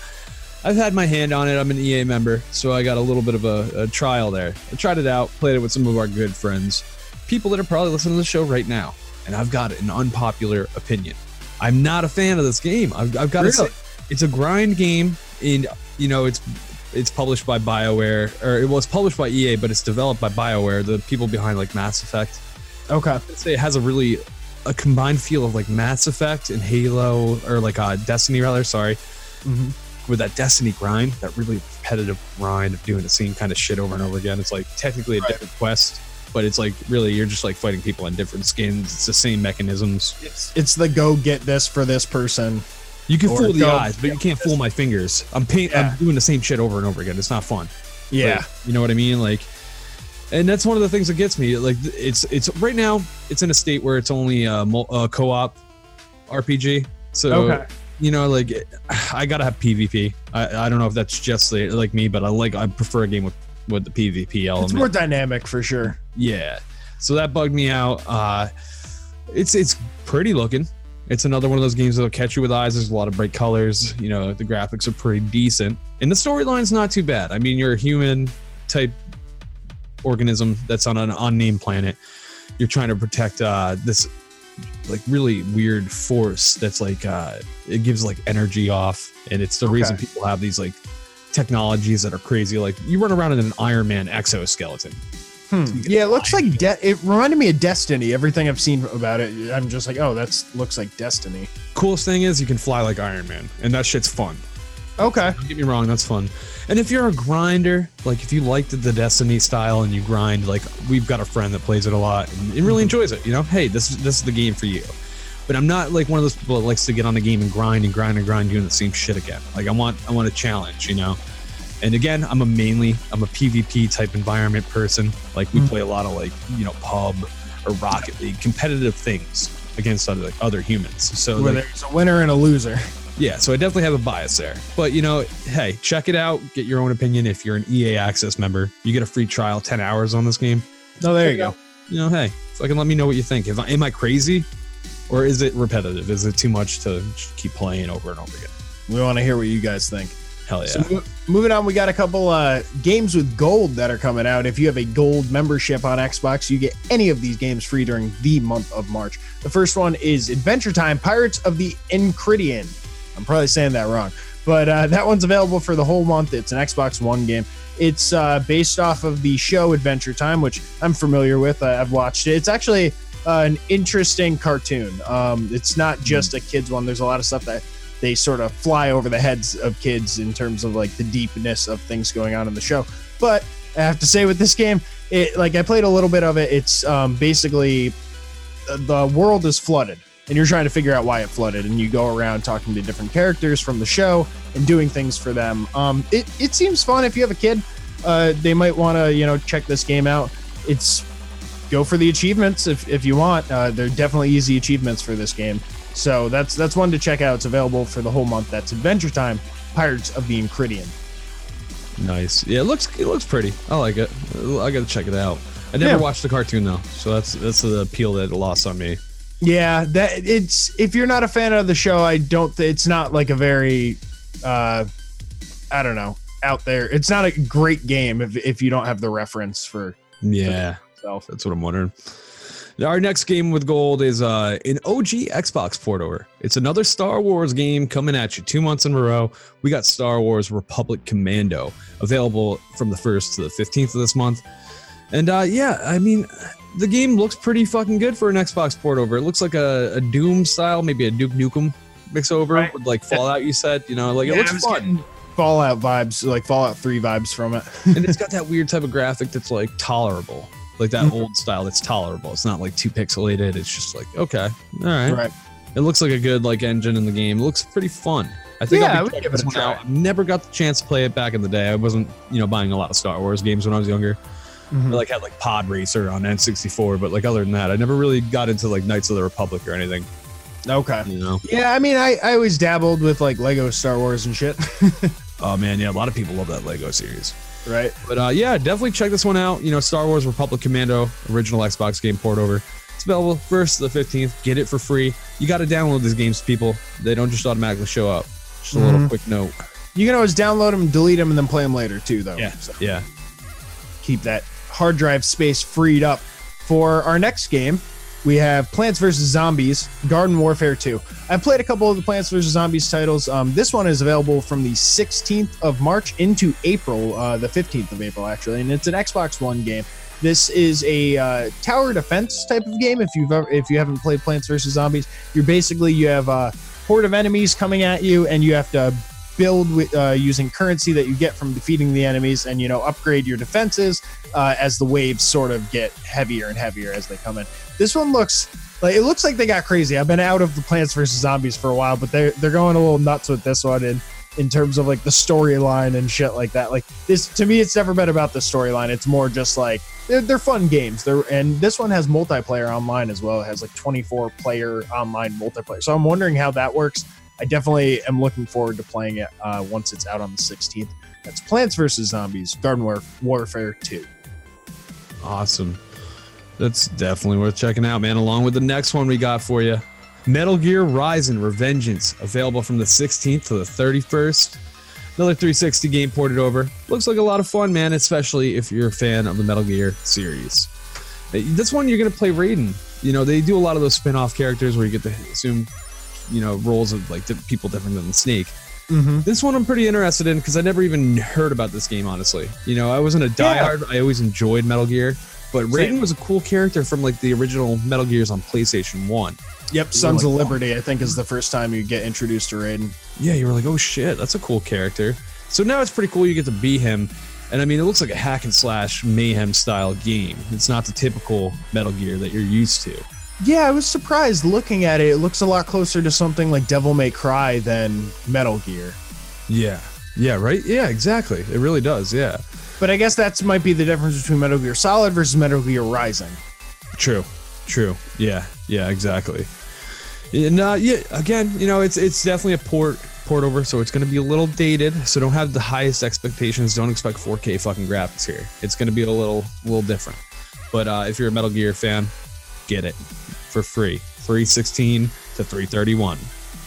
I've had my hand on it. I'm an EA member, so I got a little bit of a, a trial there. I tried it out, played it with some of our good friends, people that are probably listening to the show right now. And I've got an unpopular opinion. I'm not a fan of this game. I've, I've got to say, it's a grind game. and you know, it's it's published by BioWare, or it was published by EA, but it's developed by BioWare, the people behind like Mass Effect. Okay. I'd say it has a really a combined feel of like Mass Effect and Halo, or like uh, Destiny rather. Sorry, Mhm. with that Destiny grind, that really repetitive grind of doing the same kind of shit over and over again. It's like technically a Right. different quest, but it's like really you're just like fighting people in different skins. It's the same mechanisms. It's it's the go get this for this person. You can Or fool the go- eyes, but you can't fool my fingers. I'm paint. Yeah. I'm doing the same shit over and over again. It's not fun. Yeah. Like, you know what I mean? Like, and that's one of the things that gets me. Like, it's it's right now it's in a state where it's only a, a co-op RPG. So Okay. you know, like [sighs] I gotta have PvP. I, I don't know if that's just like like me, but I like I prefer a game with with the PvP element. It's more dynamic for sure. Yeah. So that bugged me out. Uh it's it's pretty looking. It's another one of those games that'll catch you with eyes. There's a lot of bright colors. You know, the graphics are pretty decent. And the storyline's not too bad. I mean, you're a human type organism that's on an unnamed planet. You're trying to protect uh this like really weird force that's like uh it gives like energy off and it's the reason people have these like technologies that are crazy like you run around in an iron man exoskeleton Hmm. Yeah, it looks like de- it reminded me of Destiny. Everything I've seen about it, I'm just like, oh, that's looks like Destiny. coolest thing is you can fly like Iron Man, and that shit's fun. Okay. Don't get me wrong, that's fun. And if you're a grinder, like if you liked the Destiny style and you grind, like we've got a friend that plays it a lot and, and really enjoys it. You know, hey, this is this is the game for you. But I'm not like one of those people that likes to get on the game and grind and grind and grind doing the same shit again. Like I want I want a challenge, you know. And again, I'm a mainly I'm a PvP type environment person. Like we hmm. play a lot of like you know pub or Rocket League competitive things against other like, other humans. So Where like, there's a winner and a loser. yeah, so I definitely have a bias there. But you know, hey, check it out. Get your own opinion. If you're an EA Access member, you get a free trial, ten hours on this game. No, there you go. You know, hey, fucking let me know what you think. If I, am I crazy, or is it repetitive? Is it too much to keep playing over and over again? We want to hear what you guys think. Hell yeah. So mo- moving on, we got a couple uh, games with gold that are coming out. If you have a gold membership on Xbox, you get any of these games free during the month of March. The first one is Adventure Time: Pirates of the Enchiridion. I'm probably saying that wrong, but uh, that one's available for the whole month. It's an Xbox One game. It's uh, based off of the show Adventure Time, which I'm familiar with. I- I've watched it. It's actually uh, an interesting cartoon. Um, it's not just a kids one. There's a lot of stuff that they sort of fly over the heads of kids in terms of like the deepness of things going on in the show. But I have to say with this game, it like I played a little bit of it. It's um, basically uh, the world is flooded and you're trying to figure out why it flooded and you go around talking to different characters from the show and doing things for them. Um, it, it seems fun. If you have a kid uh, they might want to you know check this game out. It's go for the achievements if, if you want. Uh, they're definitely easy achievements for this game so that's that's one to check out it's available for the whole month that's adventure time pirates of the enchiridion Nice. Yeah, it looks it looks pretty. I like it. I got to check it out. I never Yeah. watched the cartoon though, so that's that's the appeal that it lost on me. Yeah, that it's if you're not a fan of the show, I don't. th- It's not like a very, uh, I don't know, out there. It's not a great game if if you don't have the reference for Yeah, that's what I'm wondering. Our next game with gold is uh, an OG Xbox port over. It's another Star Wars game coming at you two months in a row. We got Star Wars Republic Commando available from the 1st to the 15th of this month. And uh, yeah, I mean, the game looks pretty fucking good for an Xbox port over. It looks like a, a Doom style, maybe a Duke Nukem mix over Right. with like Fallout, you said. You know, like it Yeah, I looks fun. getting Fallout vibes, like Fallout Three vibes from it. and it's got that weird type of graphic that's like tolerable, like that Mhm. old style that's tolerable. It's not like too pixelated. It's just like okay, all right. Right. It looks like a good like engine in the game. It looks pretty fun. I think Yeah, I I'll would be checking give it a try. out. Never got the chance to play it back in the day. I wasn't you know buying a lot of Star Wars games when I was younger. Mhm. I like had like Pod Racer on N64, but like other than that, I never really got into like Knights of the Republic or anything. Okay. You know? Yeah, I mean, I I always dabbled with like Lego Star Wars and shit. [laughs] Oh man, yeah, a lot of people love that Lego series. Right. But uh, yeah, definitely check this one out. You know, Star Wars Republic Commando, original Xbox game port over. It's available first the 15th. Get it for free. You got to download these games, people. They don't just automatically show up. Just a little Mhm. quick note. You can always download them, delete them, and then play them later too, though. Yeah, So yeah. keep that hard drive space freed up. For our next game, we have Plants vs. Zombies Garden Warfare 2. I've played a couple of the Plants vs. Zombies titles. Um, this one is available from the 16th of March into April, uh, the 15th of April, actually, and it's an Xbox One game. This is a uh, tower defense type of game. If you've ever, if you haven't played Plants vs. Zombies, you're basically you have a horde of enemies coming at you, and you have to build uh, using currency that you get from defeating the enemies, and you know upgrade your defenses uh, as the waves sort of get heavier and heavier as they come in. This one looks like it looks like they got crazy. I've been out of the Plants vs Zombies for a while, but they're they're going a little nuts with this one in in terms of like the storyline and shit like that. Like this to me, it's never been about the storyline. It's more just like they're, they're fun games. They're and this one has multiplayer online as well. It has like 24 player online multiplayer. So I'm wondering how that works. I definitely am looking forward to playing it uh, once it's out on the 16th. That's Plants vs Zombies: Garden War- Warfare 2. Awesome. That's definitely worth checking out, man. Along with the next one we got for you Metal Gear Rising Revengeance, available from the 16th to the 31st. Another 360 game ported over. Looks like a lot of fun, man, especially if you're a fan of the Metal Gear series. This one you're going to play Raiden. You know, they do a lot of those spin off characters where you get to assume, you know, roles of like di- people different than the Snake. Mm-hmm. This one I'm pretty interested in because I never even heard about this game, honestly. You know, I wasn't a Yeah. diehard. I always enjoyed Metal Gear, but Raiden was a cool character from like the original Metal Gears on PlayStation 1. Yep, Sons like, of. Liberty, I think, is the first time you get introduced to Raiden. Yeah, you were like, oh shit, that's a cool character. So now it's pretty cool you get to be him. And I mean, it looks like a hack and slash mayhem style game. It's not the typical Metal Gear that you're used to. Yeah, I was surprised looking at it. It looks a lot closer to something like Devil May Cry than Metal Gear. Yeah. Yeah, right? Yeah, exactly. It really does. Yeah. But I guess that's might be the difference between Metal Gear Solid versus Metal Gear Rising. True. True. Yeah. Yeah. Exactly. And uh, yeah, again, you know, it's it's definitely a port port over, so it's going to be a little dated. So don't have the highest expectations. Don't expect 4K fucking graphics here. It's going to be a little little different. But uh, if you're a Metal Gear fan, get it for free. 316 to 331.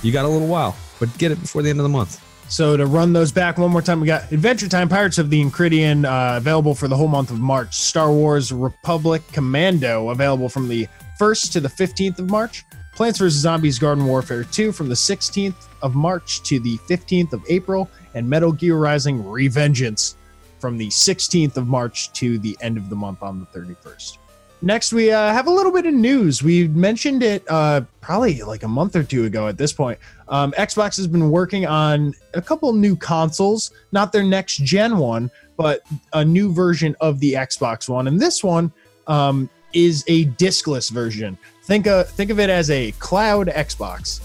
You got a little while, but get it before the end of the month. So to run those back one more time, we got Adventure Time Pirates of the Enchiridion uh, available for the whole month of March. Star Wars Republic Commando available from the 1st to the 15th of March. Plants vs. Zombies Garden Warfare 2 from the 16th of March to the 15th of April. And Metal Gear Rising Revengeance from the 16th of March to the end of the month on the 31st. Next, we uh, have a little bit of news. We mentioned it uh, probably like a month or two ago at this point. Um, Xbox has been working on a couple new consoles, not their next gen one, but a new version of the Xbox One. And this one um, is a diskless version. Think of think of it as a cloud Xbox.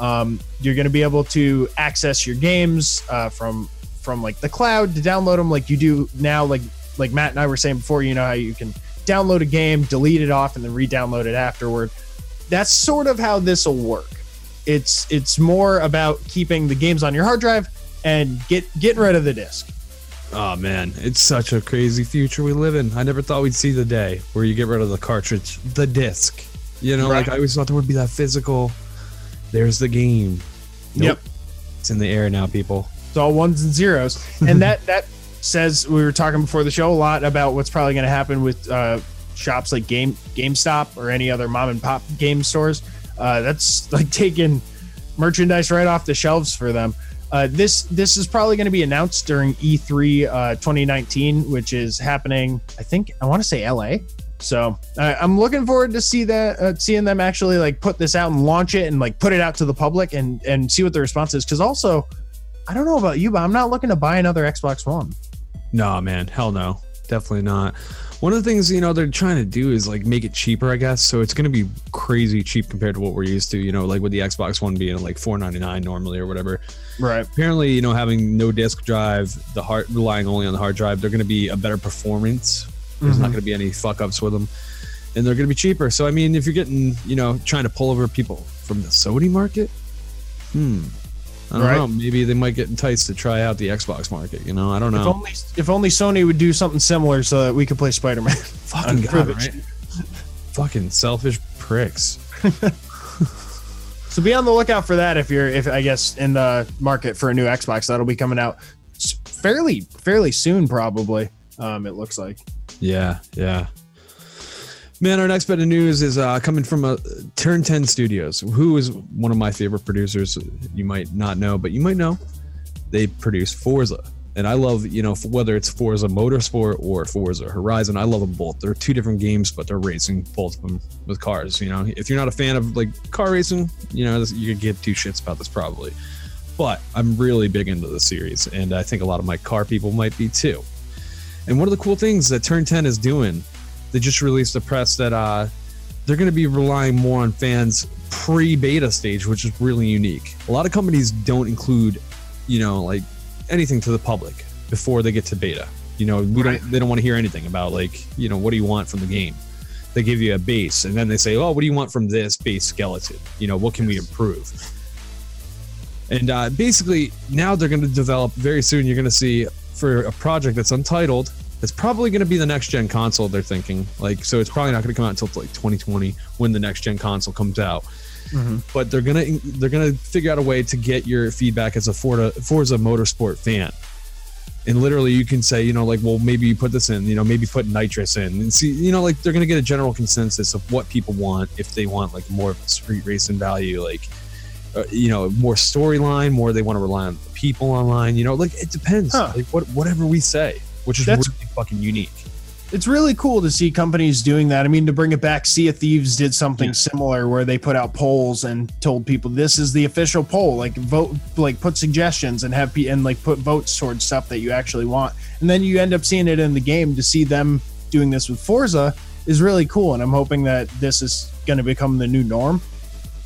Um, you're going to be able to access your games uh, from from like the cloud to download them like you do now. Like like Matt and I were saying before, you know how you can download a game, delete it off, and then re-download it afterward. That's sort of how this will work. It's it's more about keeping the games on your hard drive and get getting rid of the disc. Oh man, it's such a crazy future we live in. I never thought we'd see the day where you get rid of the cartridge, the disc. You know, like I always thought there would be that physical. There's the game. Yep. It's in the air now, people. It's all ones and zeros, and [laughs] that that says we were talking before the show a lot about what's probably going to happen with uh, shops like Game GameStop or any other mom and pop game stores. Uh, that's like taking merchandise right off the shelves for them. Uh, this this is probably going to be announced during E3 uh, 2019, which is happening. I think I want to say LA. So uh, I'm looking forward to see that, uh, seeing them actually like put this out and launch it and like put it out to the public and and see what the response is. Because also, I don't know about you, but I'm not looking to buy another Xbox One. No, man, hell no, definitely not. One of the things you know they're trying to do is like make it cheaper, I guess. So it's going to be crazy cheap compared to what we're used to. You know, like with the Xbox One being like four ninety nine normally or whatever. Right. Apparently, you know, having no disk drive, the hard relying only on the hard drive, they're going to be a better performance. There's not Mhm. going to be any fuck ups with them, and they're going to be cheaper. So I mean, if you're getting, you know, trying to pull over people from the Sony market, hmm. I don't Right. know. Maybe they might get enticed to try out the Xbox market. You know, I don't know. If only if only Sony would do something similar so that we could play Spider Man. [laughs] Fucking God, right? Fucking selfish pricks. [laughs] So be on the lookout for that if you're if I guess in the market for a new Xbox that'll be coming out fairly fairly soon probably. Um, it looks like. Yeah, yeah. Man, our next bit of news is uh, coming from uh, Turn 10 Studios, who is one of my favorite producers. You might not know, but you might know. They produce Forza. And I love, you know, whether it's Forza Motorsport or Forza Horizon, I love them both. They're two different games, but they're racing, both of them with cars. You know, if you're not a fan of like car racing, you know, you could give two shits about this probably. But I'm really big into the series, and I think a lot of my car people might be too. And one of the cool things that Turn 10 is doing, they just released a press that uh, they're going to be relying more on fans pre-beta stage, which is really unique. A lot of companies don't include, you know, like anything to the public before they get to beta. You know, we don't they don't want to hear anything about like, you know, what do you want from the game? They give you a base and then they say, "Oh, what do you want from this base skeleton? You know, what can we improve?" And uh, basically, now they're going to develop very soon. You're going to see for a project that's untitled. It's probably going to be the next gen console. They're thinking like, so it's probably not going to come out until like 2020 when the next gen console comes out. But they're gonna they're gonna figure out a way to get your feedback as a Forza, Forza Motorsport fan. And literally, you can say, you know, like, well, maybe you put this in, you know, maybe put nitrous in, and see, you know, like they're gonna get a general consensus of what people want if they want like more of a street racing value, like uh, you know, more storyline, more they want to rely on the people online. You know, like it depends. Huh. Like what whatever we say, which is That's- really fucking unique. It's really cool to see companies doing that. I mean, to bring it back, Sea of Thieves did something Yeah. similar where they put out polls and told people this is the official poll. Like vote, like put suggestions and have and like put votes towards stuff that you actually want. And then you end up seeing it in the game. To see them doing this with Forza is really cool. And I'm hoping that this is going to become the new norm,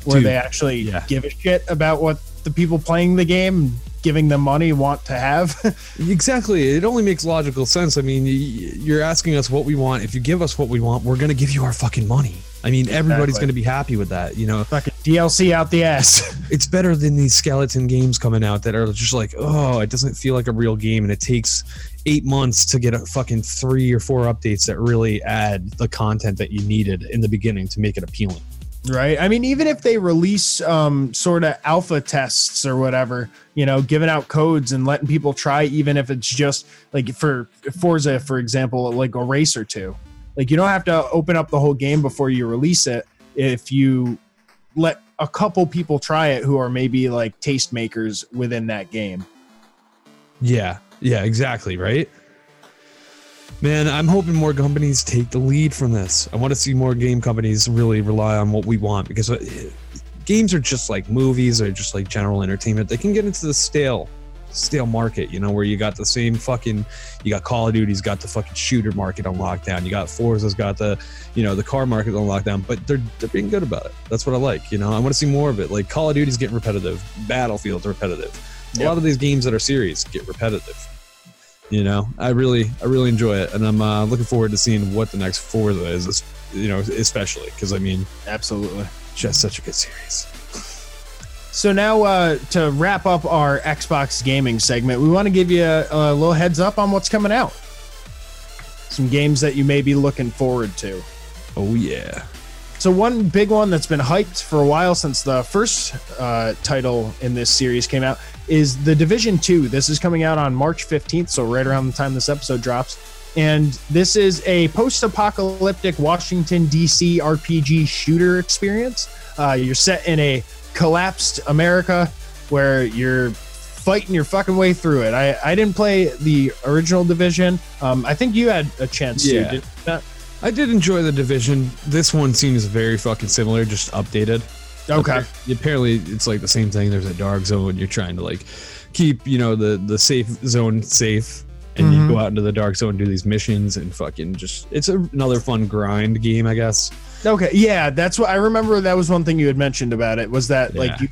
where Dude, they actually yeah. give a shit about what the people playing the game, giving them money, want to have. [laughs] Exactly. It only makes logical sense. I mean, you're asking us what we want. If you give us what we want, we're going to give you our fucking money. I mean, everybody's Exactly. going to be happy with that. You know, Fucking DLC out the ass. [laughs] it's better than these skeleton games coming out that are just like, oh, it doesn't feel like a real game. And it takes eight months to get a fucking three or four updates that really add the content that you needed in the beginning to make it appealing. Right. I mean, even if they release um, sort of alpha tests or whatever, you know, giving out codes and letting people try, even if it's just like for Forza, for example, like a race or two. Like you don't have to open up the whole game before you release it. If you let a couple people try it who are maybe like tastemakers within that game. Yeah, yeah, exactly, right? Man, I'm hoping more companies take the lead from this. I want to see more game companies really rely on what we want because uh, games are just like movies or just like general entertainment. They can get into the stale stale market, you know, where you got the same fucking you got Call of Duty's got the fucking shooter market on lockdown. You got Forza's got the, you know, the car market on lockdown, but they're they're being good about it. That's what I like, you know. I want to see more of it. Like Call of Duty's getting repetitive, Battlefield's repetitive. A lot of these games that are series get repetitive. You know, I really, I really enjoy it, and I'm uh, looking forward to seeing what the next Forza is. You know, especially because I mean, Absolutely. just such a good series. So now uh, to wrap up our Xbox gaming segment, we want to give you a, a little heads up on what's coming out. Some games that you may be looking forward to. Oh yeah, So one big one that's been hyped for a while since the first uh, title in this series came out is The Division 2. This is coming out on March 15th, so right around the time this episode drops. And this is a post-apocalyptic Washington D.C. RPG shooter experience. Uh, you're set in a collapsed America where you're fighting your fucking way through it. I, I didn't play the original Division. Um, I think you had a chance Yeah. to. Did? I did enjoy the division. This one seems very fucking similar, just updated. Okay. Apparently, it's like the same thing. There's a dark zone. You're trying to like keep, you know, the the safe zone safe, and you go mm-hmm. out into the dark zone, and do these missions, and fucking just. It's a, another fun grind game, I guess. Okay, yeah, that's what I remember. That was one thing you had mentioned about it was that like you,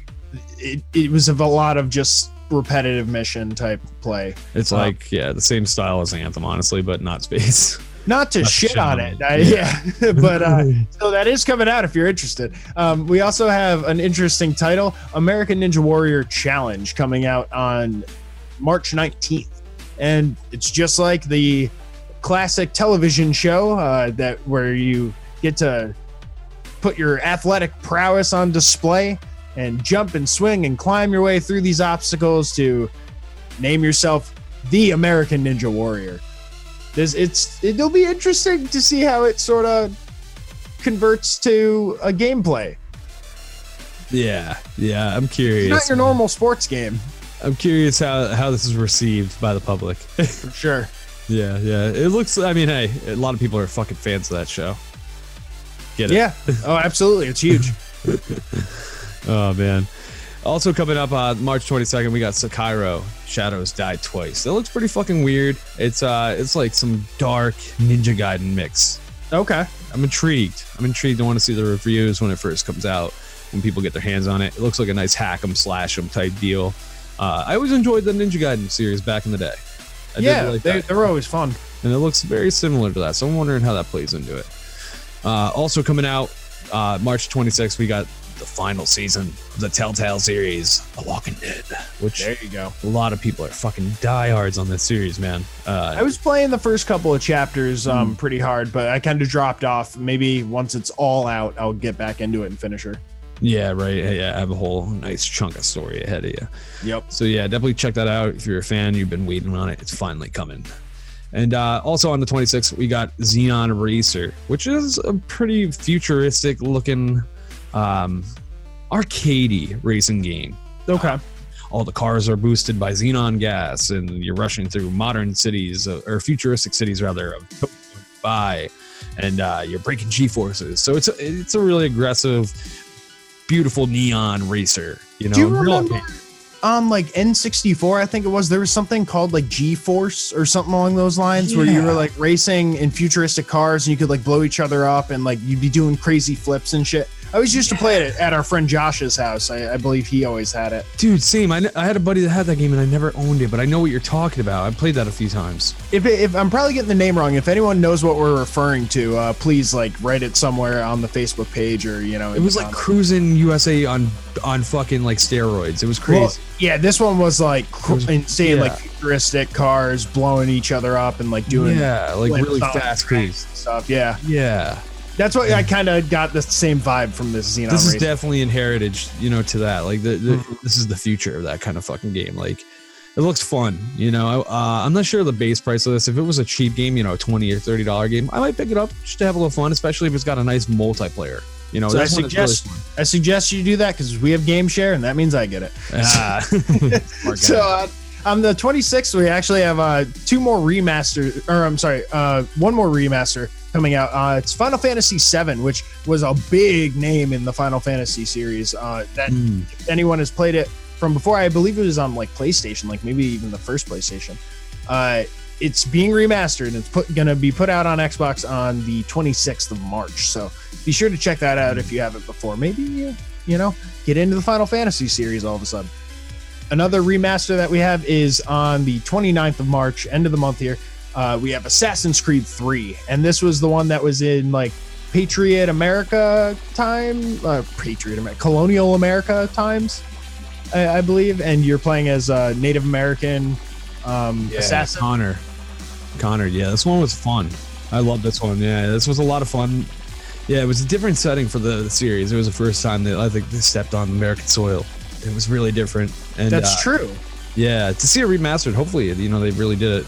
it, it was a lot of just repetitive mission type play. It's Wow. like yeah, the same style as Anthem, honestly, but not space. [laughs] Not to shit shit on it, it, I- yeah, [laughs] but uh, [laughs] so that is coming out if you're interested. Um, we also have an interesting title: American Ninja Warrior Challenge, coming out on March 19th, and it's just like the classic television show uh, that where you get to put your athletic prowess on display and jump and swing and climb your way through these obstacles to name yourself the American Ninja Warrior. This it's it'll be interesting to see how it sort of converts to a gameplay. yeah, yeah. I'm curious. It's not your normal sports game, I'm curious how how this is received by the public. for [laughs] sure. yeah, yeah. It looks. I mean, hey, a lot of people are fucking fans of that show. Get it? Yeah. Oh, absolutely. It's huge. [laughs] Oh man. Also coming up on March 22nd, we got Sekiro Shadows Die Twice. That looks pretty fucking weird. It's uh it's like some dark Ninja Gaiden mix. Okay. I'm intrigued. I'm intrigued. I want to see the reviews when it first comes out, when people get their hands on it. It looks like a nice hack 'em slash 'em type deal. Uh, I always enjoyed the Ninja Gaiden series back in the day. I yeah, like they, they're always fun. and it looks very similar to that. So I'm wondering how that plays into it. Uh, also coming out uh, March 26th, we got the final season of the Telltale series, The Walking Dead, which There you go. a lot of people are fucking diehards on this series, man. Uh, I was playing the first couple of chapters um, pretty hard, but I kind of dropped off. Maybe once it's all out, I'll get back into it and finish her. yeah, right. Yeah, I have a whole nice chunk of story ahead of you. Yep. So yeah, definitely check that out. If you're a fan, you've been waiting on it. It's finally coming. And uh, also on the 26th, we got Xenon Racer, which is a pretty futuristic looking um, arcadey racing game. Okay. All the cars are boosted by xenon gas, and you're rushing through modern cities uh, or futuristic cities rather of by, and uh, you're breaking G forces. So it's a, it's a really aggressive, beautiful neon racer. You know, Do you real remember on like N64, I think it was, there was something called like G Force or something along those lines where you were like racing in futuristic cars and you could like blow each other up and like you'd be doing crazy flips and shit. I always used to play it at our friend Josh's house. I, I believe he always had it. Dude, same. I, I had a buddy that had that game and I never owned it, but I know what you're talking about. I played that a few times. If, it, if I'm probably getting the name wrong, if anyone knows what we're referring to, uh, please like write it somewhere on the Facebook page or you know. It was like Cruis'n USA on on fucking like steroids. It was crazy. Well, yeah, this one was like cr- was- insane, yeah. like futuristic cars blowing each other up and like doing yeah, like really fast stuff. Yeah, Yeah, That's what I kind of got the same vibe from this Xenon. this is race. definitely inherited, you know, to that. Like the, the Mm-hmm. this is the future of that kind of fucking game. Like it looks fun, you know. Uh, I'm not sure the base price of this. If it was a cheap game, you know, a twenty or thirty dollar game, I might pick it up just to have a little fun, especially if it's got a nice multiplayer. You know, So I it's really suggest I suggest you do that because we have game share, and that means I get it. [laughs] Ah. [laughs] So uh, on the 26th, we actually have uh, two more remaster, or I'm sorry, uh, one more remaster coming out. Uh, it's Final Fantasy VII, which was a big name in the Final Fantasy series. Uh, that Hmm. if anyone has played it from before, I believe it was on like PlayStation, like maybe even the first PlayStation. Uh, it's being remastered and it's put, gonna be put out on Xbox on the 26th of March. So be sure to check that out if you haven't before. Maybe uh, you know get into the Final Fantasy series all of a sudden. Another remaster that we have is on the 29th of March, end of the month here. Uh, we have Assassin's Creed 3, and this was the one that was in like Patriot America time, uh, Patriot America, Colonial America times, I, I believe. And you're playing as a Native American um, assassin. Connor. Connor, yeah, this one was fun. I love this one. Yeah, this was a lot of fun. Yeah, it was a different setting for the, the series. It was the first time that I think they stepped on American soil. It was really different. And That's uh, true. Yeah, to see it remastered, hopefully, you know, they really did it,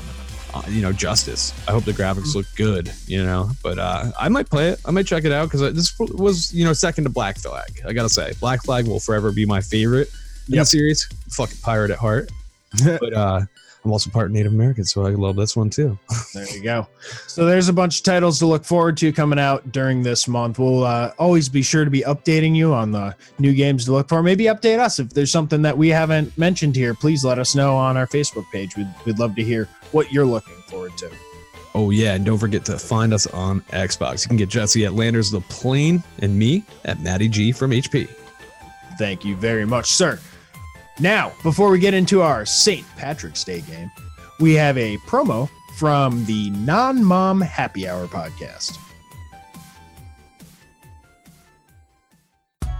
you know, justice. I hope the graphics Mm. look good, you know. But uh, I might play it. I might check it out because this was, you know, second to Black Flag. I gotta say, Black Flag will forever be my favorite in Yep. the series. Fucking pirate at heart. [laughs] but uh, I'm also part Native American, so I love this one too. [laughs] There you go. So there's a bunch of titles to look forward to coming out during this month. We'll uh, always be sure to be updating you on the new games to look for. Maybe update us if there's something that we haven't mentioned here. Please let us know on our Facebook page. We'd, we'd love to hear what you're looking forward to. Oh yeah, and don't forget to find us on Xbox. You can get Jesse at Landers the Plane and me at Matty G from HP. Thank you very much, sir. Now, before we get into our St. Patrick's Day game, we have a promo from the Non Mom Happy Hour podcast.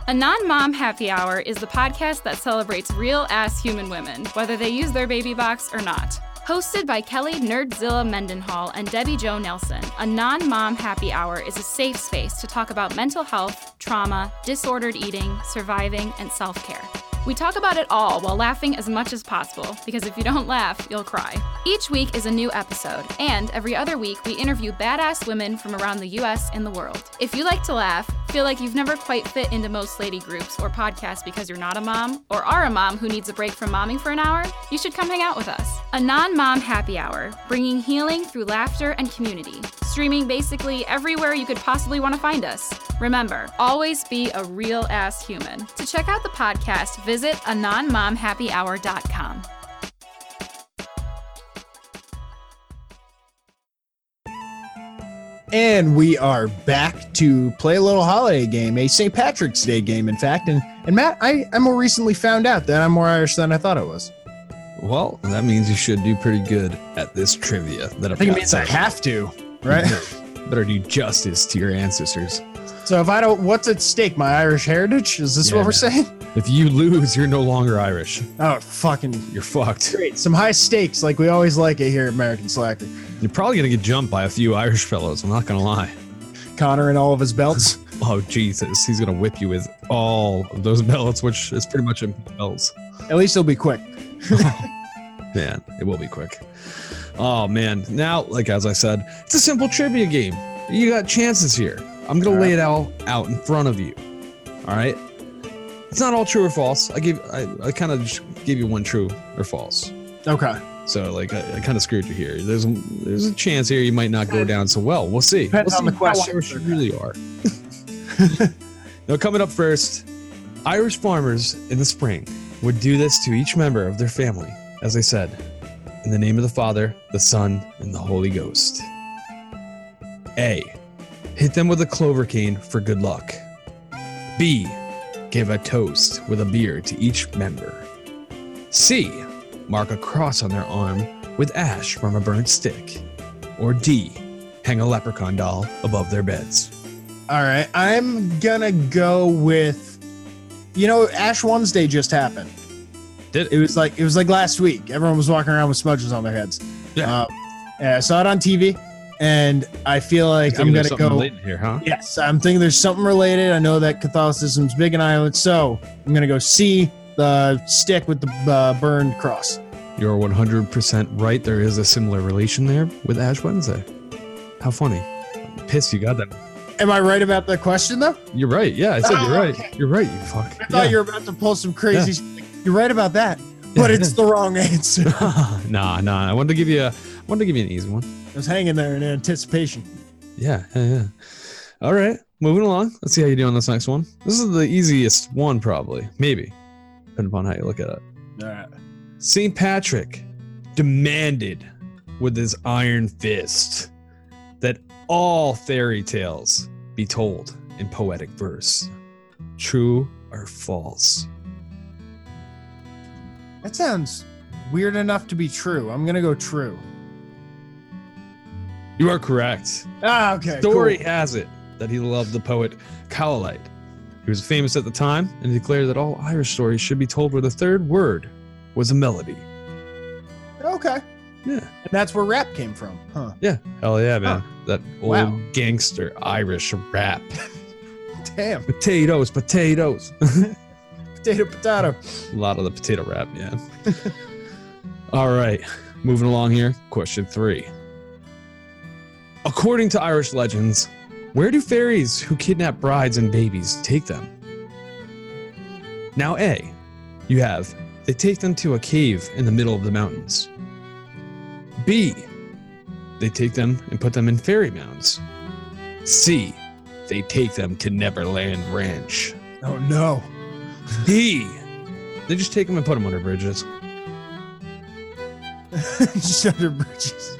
A non mom happy hour is the podcast that celebrates real ass human women, whether they use their baby box or not. Hosted by Kelly Nerdzilla Mendenhall and Debbie Jo Nelson, a non mom happy hour is a safe space to talk about mental health, trauma, disordered eating, surviving, and self care. We talk about it all while laughing as much as possible, because if you don't laugh, you'll cry. Each week is a new episode, and every other week we interview badass women from around the US and the world. If you like to laugh, feel like you've never quite fit into most lady groups or podcasts because you're not a mom, or are a mom who needs a break from momming for an hour, you should come hang out with us. A non mom happy hour, bringing healing through laughter and community. Streaming basically everywhere you could possibly want to find us. Remember, always be a real ass human. To check out the podcast, visit a anonmomhappyhour.com. And we are back to play a little holiday game, a St. Patrick's Day game, in fact. And and Matt, I, I more recently found out that I'm more Irish than I thought I was. Well, that means you should do pretty good at this trivia. That I think it means I have to, right? [laughs] Better do justice to your ancestors. So if I don't, what's at stake? My Irish heritage? Is this Yeah, what we're man. saying? If you lose, you're no longer Irish. Oh, fucking You're fucked. great! Some high stakes, like we always like it here at American Slacker. You're probably gonna get jumped by a few Irish fellows. I'm not gonna lie. Connor and all of his belts. [laughs] Oh Jesus, he's gonna whip you with all of those belts, which is pretty much in belts. At least it'll be quick. [laughs] [laughs] Man, it will be quick. Oh man. Now, like as I said, it's a simple trivia game. You got chances here. I'm gonna lay it all out in front of you. All right. It's not all true or false. I give I, I kind of just gave you one true or false. Okay. So like I, I kind of screwed you here. There's a, there's a chance here you might not go down so well. We'll see. Depends we'll on the question. Irish you really are. [laughs] now coming up first, Irish farmers in the spring would do this to each member of their family, as I said, in the name of the Father, the Son, and the Holy Ghost. A. Hit them with a clover cane for good luck. B. Give a toast with a beer to each member. C. Mark a cross on their arm with ash from a burnt stick. Or D. Hang a leprechaun doll above their beds. All right. I'm gonna go with. You know, Ash Wednesday just happened. Did It was like it was like last week. Everyone was walking around with smudges on their heads. Yeah. Uh, yeah, I saw it on TV. And I feel like I'm gonna go. here, huh? Yes, I'm thinking there's something related. I know that Catholicism's big in Ireland, so I'm gonna go see the stick with the uh, burned cross. You're 100% right. There is a similar relation there with Ash Wednesday. How funny. Piss, you got that. Am I right about the question though? You're right. Yeah, I said Oh, you're right. okay. You're right, you fuck. I thought you were about to pull some crazy. You're right about that, but it's [laughs] the wrong answer. [laughs] Nah, nah. I wanted to give you a wanted to give you an easy one. I was hanging there in anticipation. Yeah, yeah, yeah. All right, moving along. Let's see how you do on this next one. This is the easiest one, probably. Maybe. Depending upon how you look at it. All right. St. Patrick demanded with his iron fist that all fairy tales be told in poetic verse. True or false? That sounds weird enough to be true. I'm gonna go true. You are correct. Ah, okay. Story cool. has it that he loved the poet Cowlite. He was famous at the time and declared that all Irish stories should be told where the third word was a melody. Okay. Yeah. And that's where rap came from, huh? Yeah. Hell yeah, man. Huh. That old Wow. gangster Irish rap. [laughs] Damn. potatoes, potatoes. [laughs] Potato, potato. A lot of the potato rap, yeah. [laughs] All right, moving along here. Question three. According to Irish legends, where do fairies who kidnap brides and babies take them? Now, A, you have they take them to a cave in the middle of the mountains. B, they take them and put them in fairy mounds. C, they take them to Neverland Ranch. Oh no. D, they just take them and put them under bridges. [laughs] Just under bridges.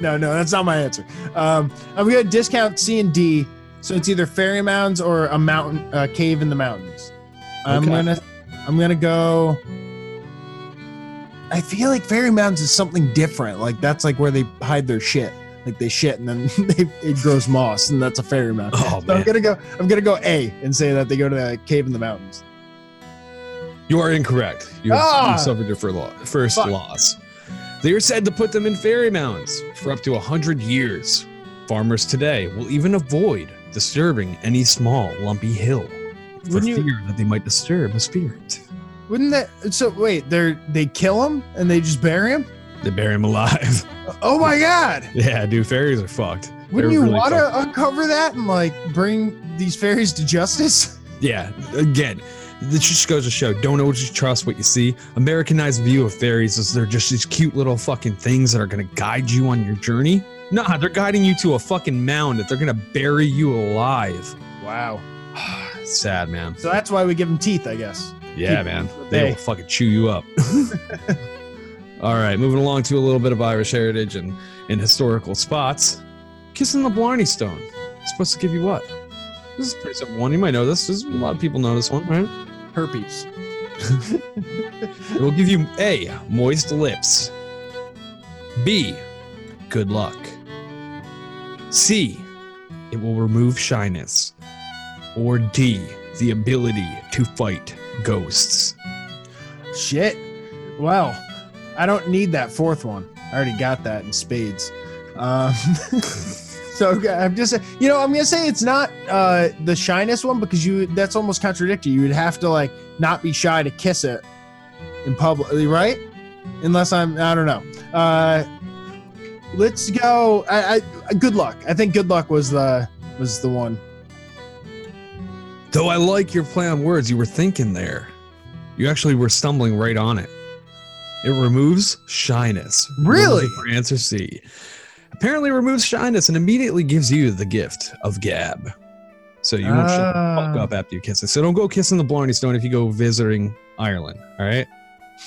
No, no, that's not my answer. Um, I'm gonna discount C and D, so it's either fairy mounds or a mountain, a cave in the mountains. I'm Okay. gonna, I'm gonna go. I feel like fairy mounds is something different. Like that's like where they hide their shit. Like they shit and then [laughs] they, it grows moss, and that's a fairy mound. Oh, so I'm gonna go. I'm gonna go A and say that they go to the cave in the mountains. You are incorrect. You, Ah! you suffered your first, lo- first Fuck. loss. They are said to put them in fairy mounds for up to 100 years. Farmers today will even avoid disturbing any small, lumpy hill for Wouldn't you- fear that they might disturb a spirit. Wouldn't that? So wait, they they kill him and they just bury him? They bury him alive. [laughs] Oh my god! yeah, dude, fairies are fucked. Wouldn't They're you really want fucked. to uncover that and like bring these fairies to justice? Yeah, again, this just goes to show don't always trust what you see. Americanized view of fairies is they're just these cute little fucking things that are gonna guide you on your journey. Nah, they're guiding you to a fucking mound that they're gonna bury you alive. Wow. [sighs] Sad, man. So that's why we give them teeth, I guess. Yeah, Keep- man. They will fucking chew you up. [laughs] All right, moving along to a little bit of Irish heritage and, and historical spots. Kissing the Blarney Stone. It's supposed to give you what? This is a pretty simple one. You might know this. There's a lot of people know this one, right? Herpes. It will give you A, moist lips. B, good luck. C, it will remove shyness. Or D, the ability to fight ghosts. Shit. Well, I don't need that fourth one. I already got that in spades. Um, [laughs] so I'm just, you know, I'm gonna say it's not uh, the shyness one because you that's almost contradictory. You would have to like not be shy to kiss it in public, right? Unless I'm, I don't know. Uh, let's go. I, I good luck. I think good luck was the was the one. Though I like your play on words, you were thinking there. You actually were stumbling right on it. It removes shyness. Really? For answer C. Apparently removes shyness and immediately gives you the gift of gab. So you won't shut the fuck Ah. up after you kiss it. So don't go kissing the Blarney Stone if you go visiting Ireland, all right?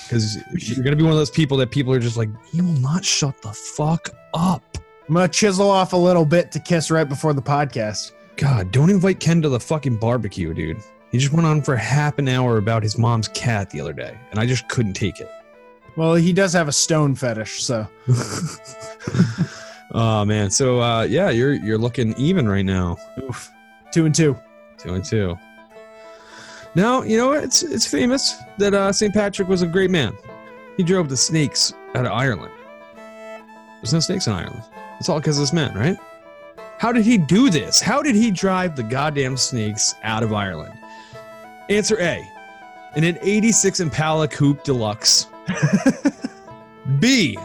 Because you're gonna be one of those people that people are just like, you will not shut the fuck up. I'm gonna chisel off a little bit to kiss right before the podcast. God, don't invite Ken to the fucking barbecue, dude. He just went on for half an hour about his mom's cat the other day, and I just couldn't take it. Well, he does have a stone fetish, so [laughs] oh man, so uh, yeah, you're you're looking even right now, oof. Two and two. two and two. Now you know it's it's famous that uh, St. Patrick was a great man. He drove the snakes out of Ireland. There's no snakes in Ireland. It's all because of this man, right? How did he do this? How did he drive the goddamn snakes out of Ireland? Answer A. In an 86 Impala Coupe Deluxe. [laughs] B.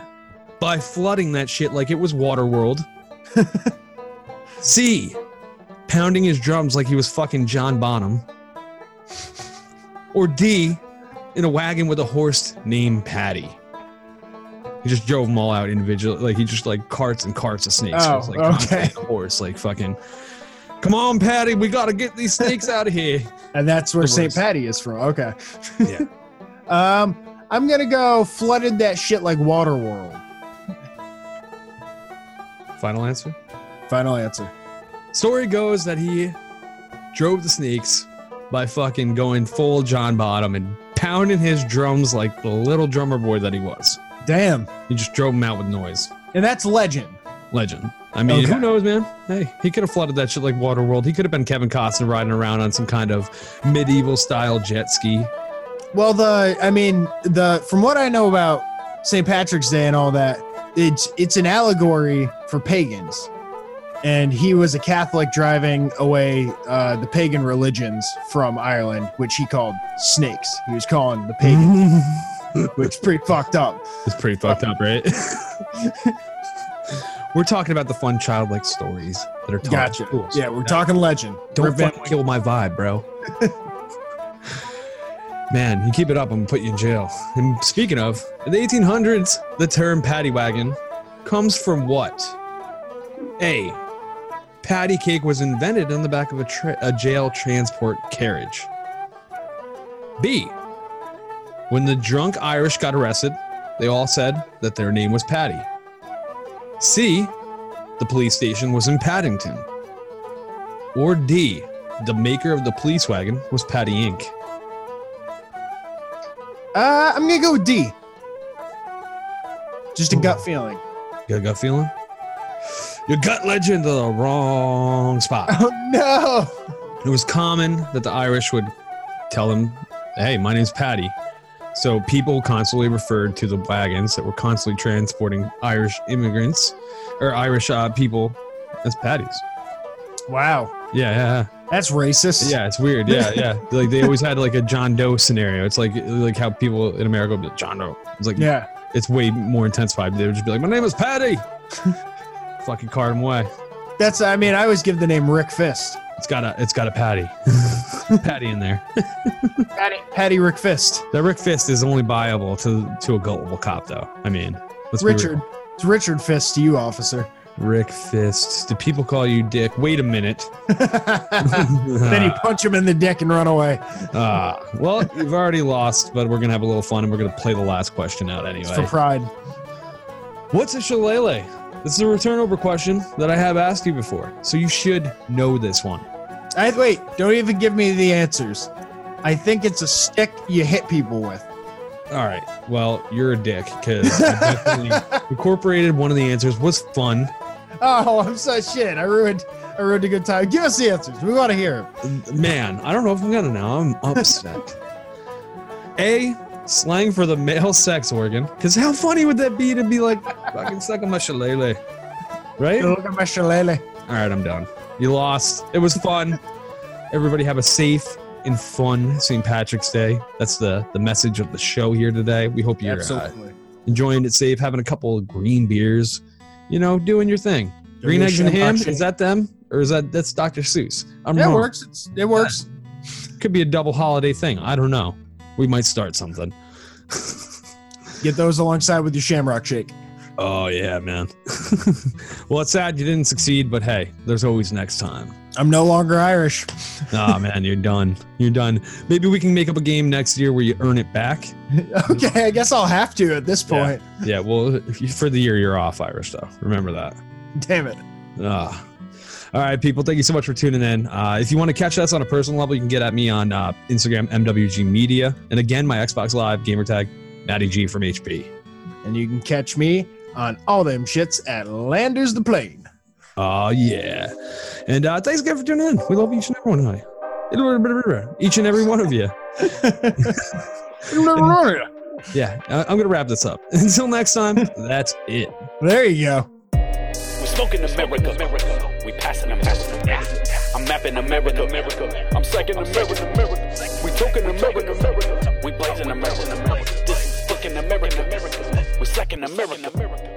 By flooding that shit like it was Waterworld. [laughs] C. Pounding his drums like he was fucking John Bonham. Or D. In a wagon with a horse named Patty. He just drove them all out individually. Like he just like carts and carts of snakes. Oh, like okay. horse, like fucking. Come on, Patty, we gotta get these snakes out of here. And that's where St. Patty is from. Okay. Yeah. [laughs] Um, I'm gonna go flooded that shit like Waterworld. Final answer. Final answer. Story goes that he drove the snakes by fucking going full John Bonham and pounding his drums like the little drummer boy that he was. Damn. He just drove them out with noise. And that's legend. Legend. I mean, Okay. who knows, man? Hey, he could have flooded that shit like Waterworld. He could have been Kevin Costner riding around on some kind of medieval style jet ski. Well, the I mean the from what I know about St. Patrick's Day and all that, it's it's an allegory for pagans, and he was a Catholic driving away uh, the pagan religions from Ireland, which he called snakes. He was calling the pagan, [laughs] which is pretty fucked up. It's pretty fucked up, right? [laughs] We're talking about the fun childlike stories that are taught. Gotcha. schools. Yeah, we're talking legend. Don't fucking kill my vibe, bro. [laughs] Man, you keep it up, I'm gonna put you in jail. And speaking of, in the 1800s, the term paddy wagon comes from what? A. Patty cake was invented on the back of a, tra- a jail transport carriage. B. When the drunk Irish got arrested, they all said that their name was Patty. C. The police station was in Paddington. Or D, the maker of the police wagon was Patty Inc. Uh, I'm gonna go with D. Just a gut feeling. You got a gut feeling? Your gut led you into the wrong spot. [laughs] Oh no! It was common that the Irish would tell them, hey, my name's Patty. So people constantly referred to the wagons that were constantly transporting Irish immigrants or Irish uh, people as Patties. Wow, Yeah, yeah, that's racist. yeah. Yeah, it's weird. Yeah, yeah. [laughs] like they always had like a John Doe scenario. It's like like how people in America would be like, John Doe. It's like Yeah. it's way more intensified. They would just be like, "My name is Patty." [laughs] Fucking cart him away. That's. I mean, I always give the name Rick Fist. It's got a it's got a Patty, [laughs] Patty in there. Patty, Patty Rick Fist. That Rick Fist is only viable to to a gullible cop, though. I mean, let's be real. Richard. It's Richard Fist to you, officer. Rick Fist. Do people call you Dick? Wait a minute. [laughs] then you punch him in the dick and run away. Ah, well, you've already lost, but we're gonna have a little fun and we're gonna play the last question out It's for anyway. pride. What's a shillelagh? This is a return over question that I have asked you before, so you should know this one. I wait. Don't even give me the answers. I think it's a stick you hit people with. All right. Well, you're a dick because I definitely [laughs] incorporated one of the answers. Was fun. Oh, I'm so shit. I ruined. I ruined a good time. Give us the answers. We want to hear. Man, I don't know if I'm gonna know. I'm upset. A slang for the male sex organ. Because how funny would that be to be like fucking suck on my shillelagh, right? Look at my shillelagh. All right, I'm done. You lost. It was fun. Everybody have a safe and fun St. Patrick's Day. That's the the message of the show here today. We hope you're uh, enjoying it safe, having a couple of green beers, you know, doing your thing. Green eggs and ham. Is that them or is that that's Dr. Seuss? I'm It wrong. works. It's, it works. [laughs] Could be a double holiday thing. I don't know. We might start something. [laughs] Get those alongside with your Shamrock Shake. Oh yeah, man. [laughs] well, it's sad you didn't succeed, but hey, there's always next time. I'm no longer Irish. [laughs] Ah man, you're done. You're done. Maybe we can make up a game next year where you earn it back. [laughs] okay, I guess I'll have to at this point. Yeah, well, if you- for the year you're off Irish though. Remember that. Damn it. Ah. All right, people. Thank you so much for tuning in. Uh, if you want to catch us on a personal level, you can get at me on uh, Instagram, MWG Media, and again, my Xbox Live gamertag, Matty G from HP. And you can catch me on all them shits at Landers the Plane. Oh yeah, and uh, thanks again for tuning in. We love each and every one of you. Each and every one of you. [laughs] Yeah, I- I'm gonna wrap this up. [laughs] Until next time, that's it. There you go. We're smoking America. America. We passing America. Yeah. I'm mapping America. America. I'm second America. America. We talking America. America. We blazing America. America. This is fucking America. America. We second America. America.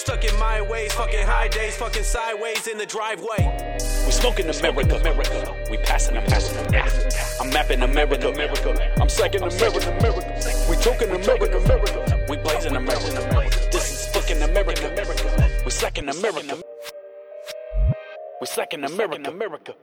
Stuck in my ways, fucking high days, fucking sideways in the driveway. We smoking America. America. We passing America. I'm mapping America. America. I'm second America. America. We talking America. America. We blazing America. America. This is fucking America. America. We second America. We second America. America.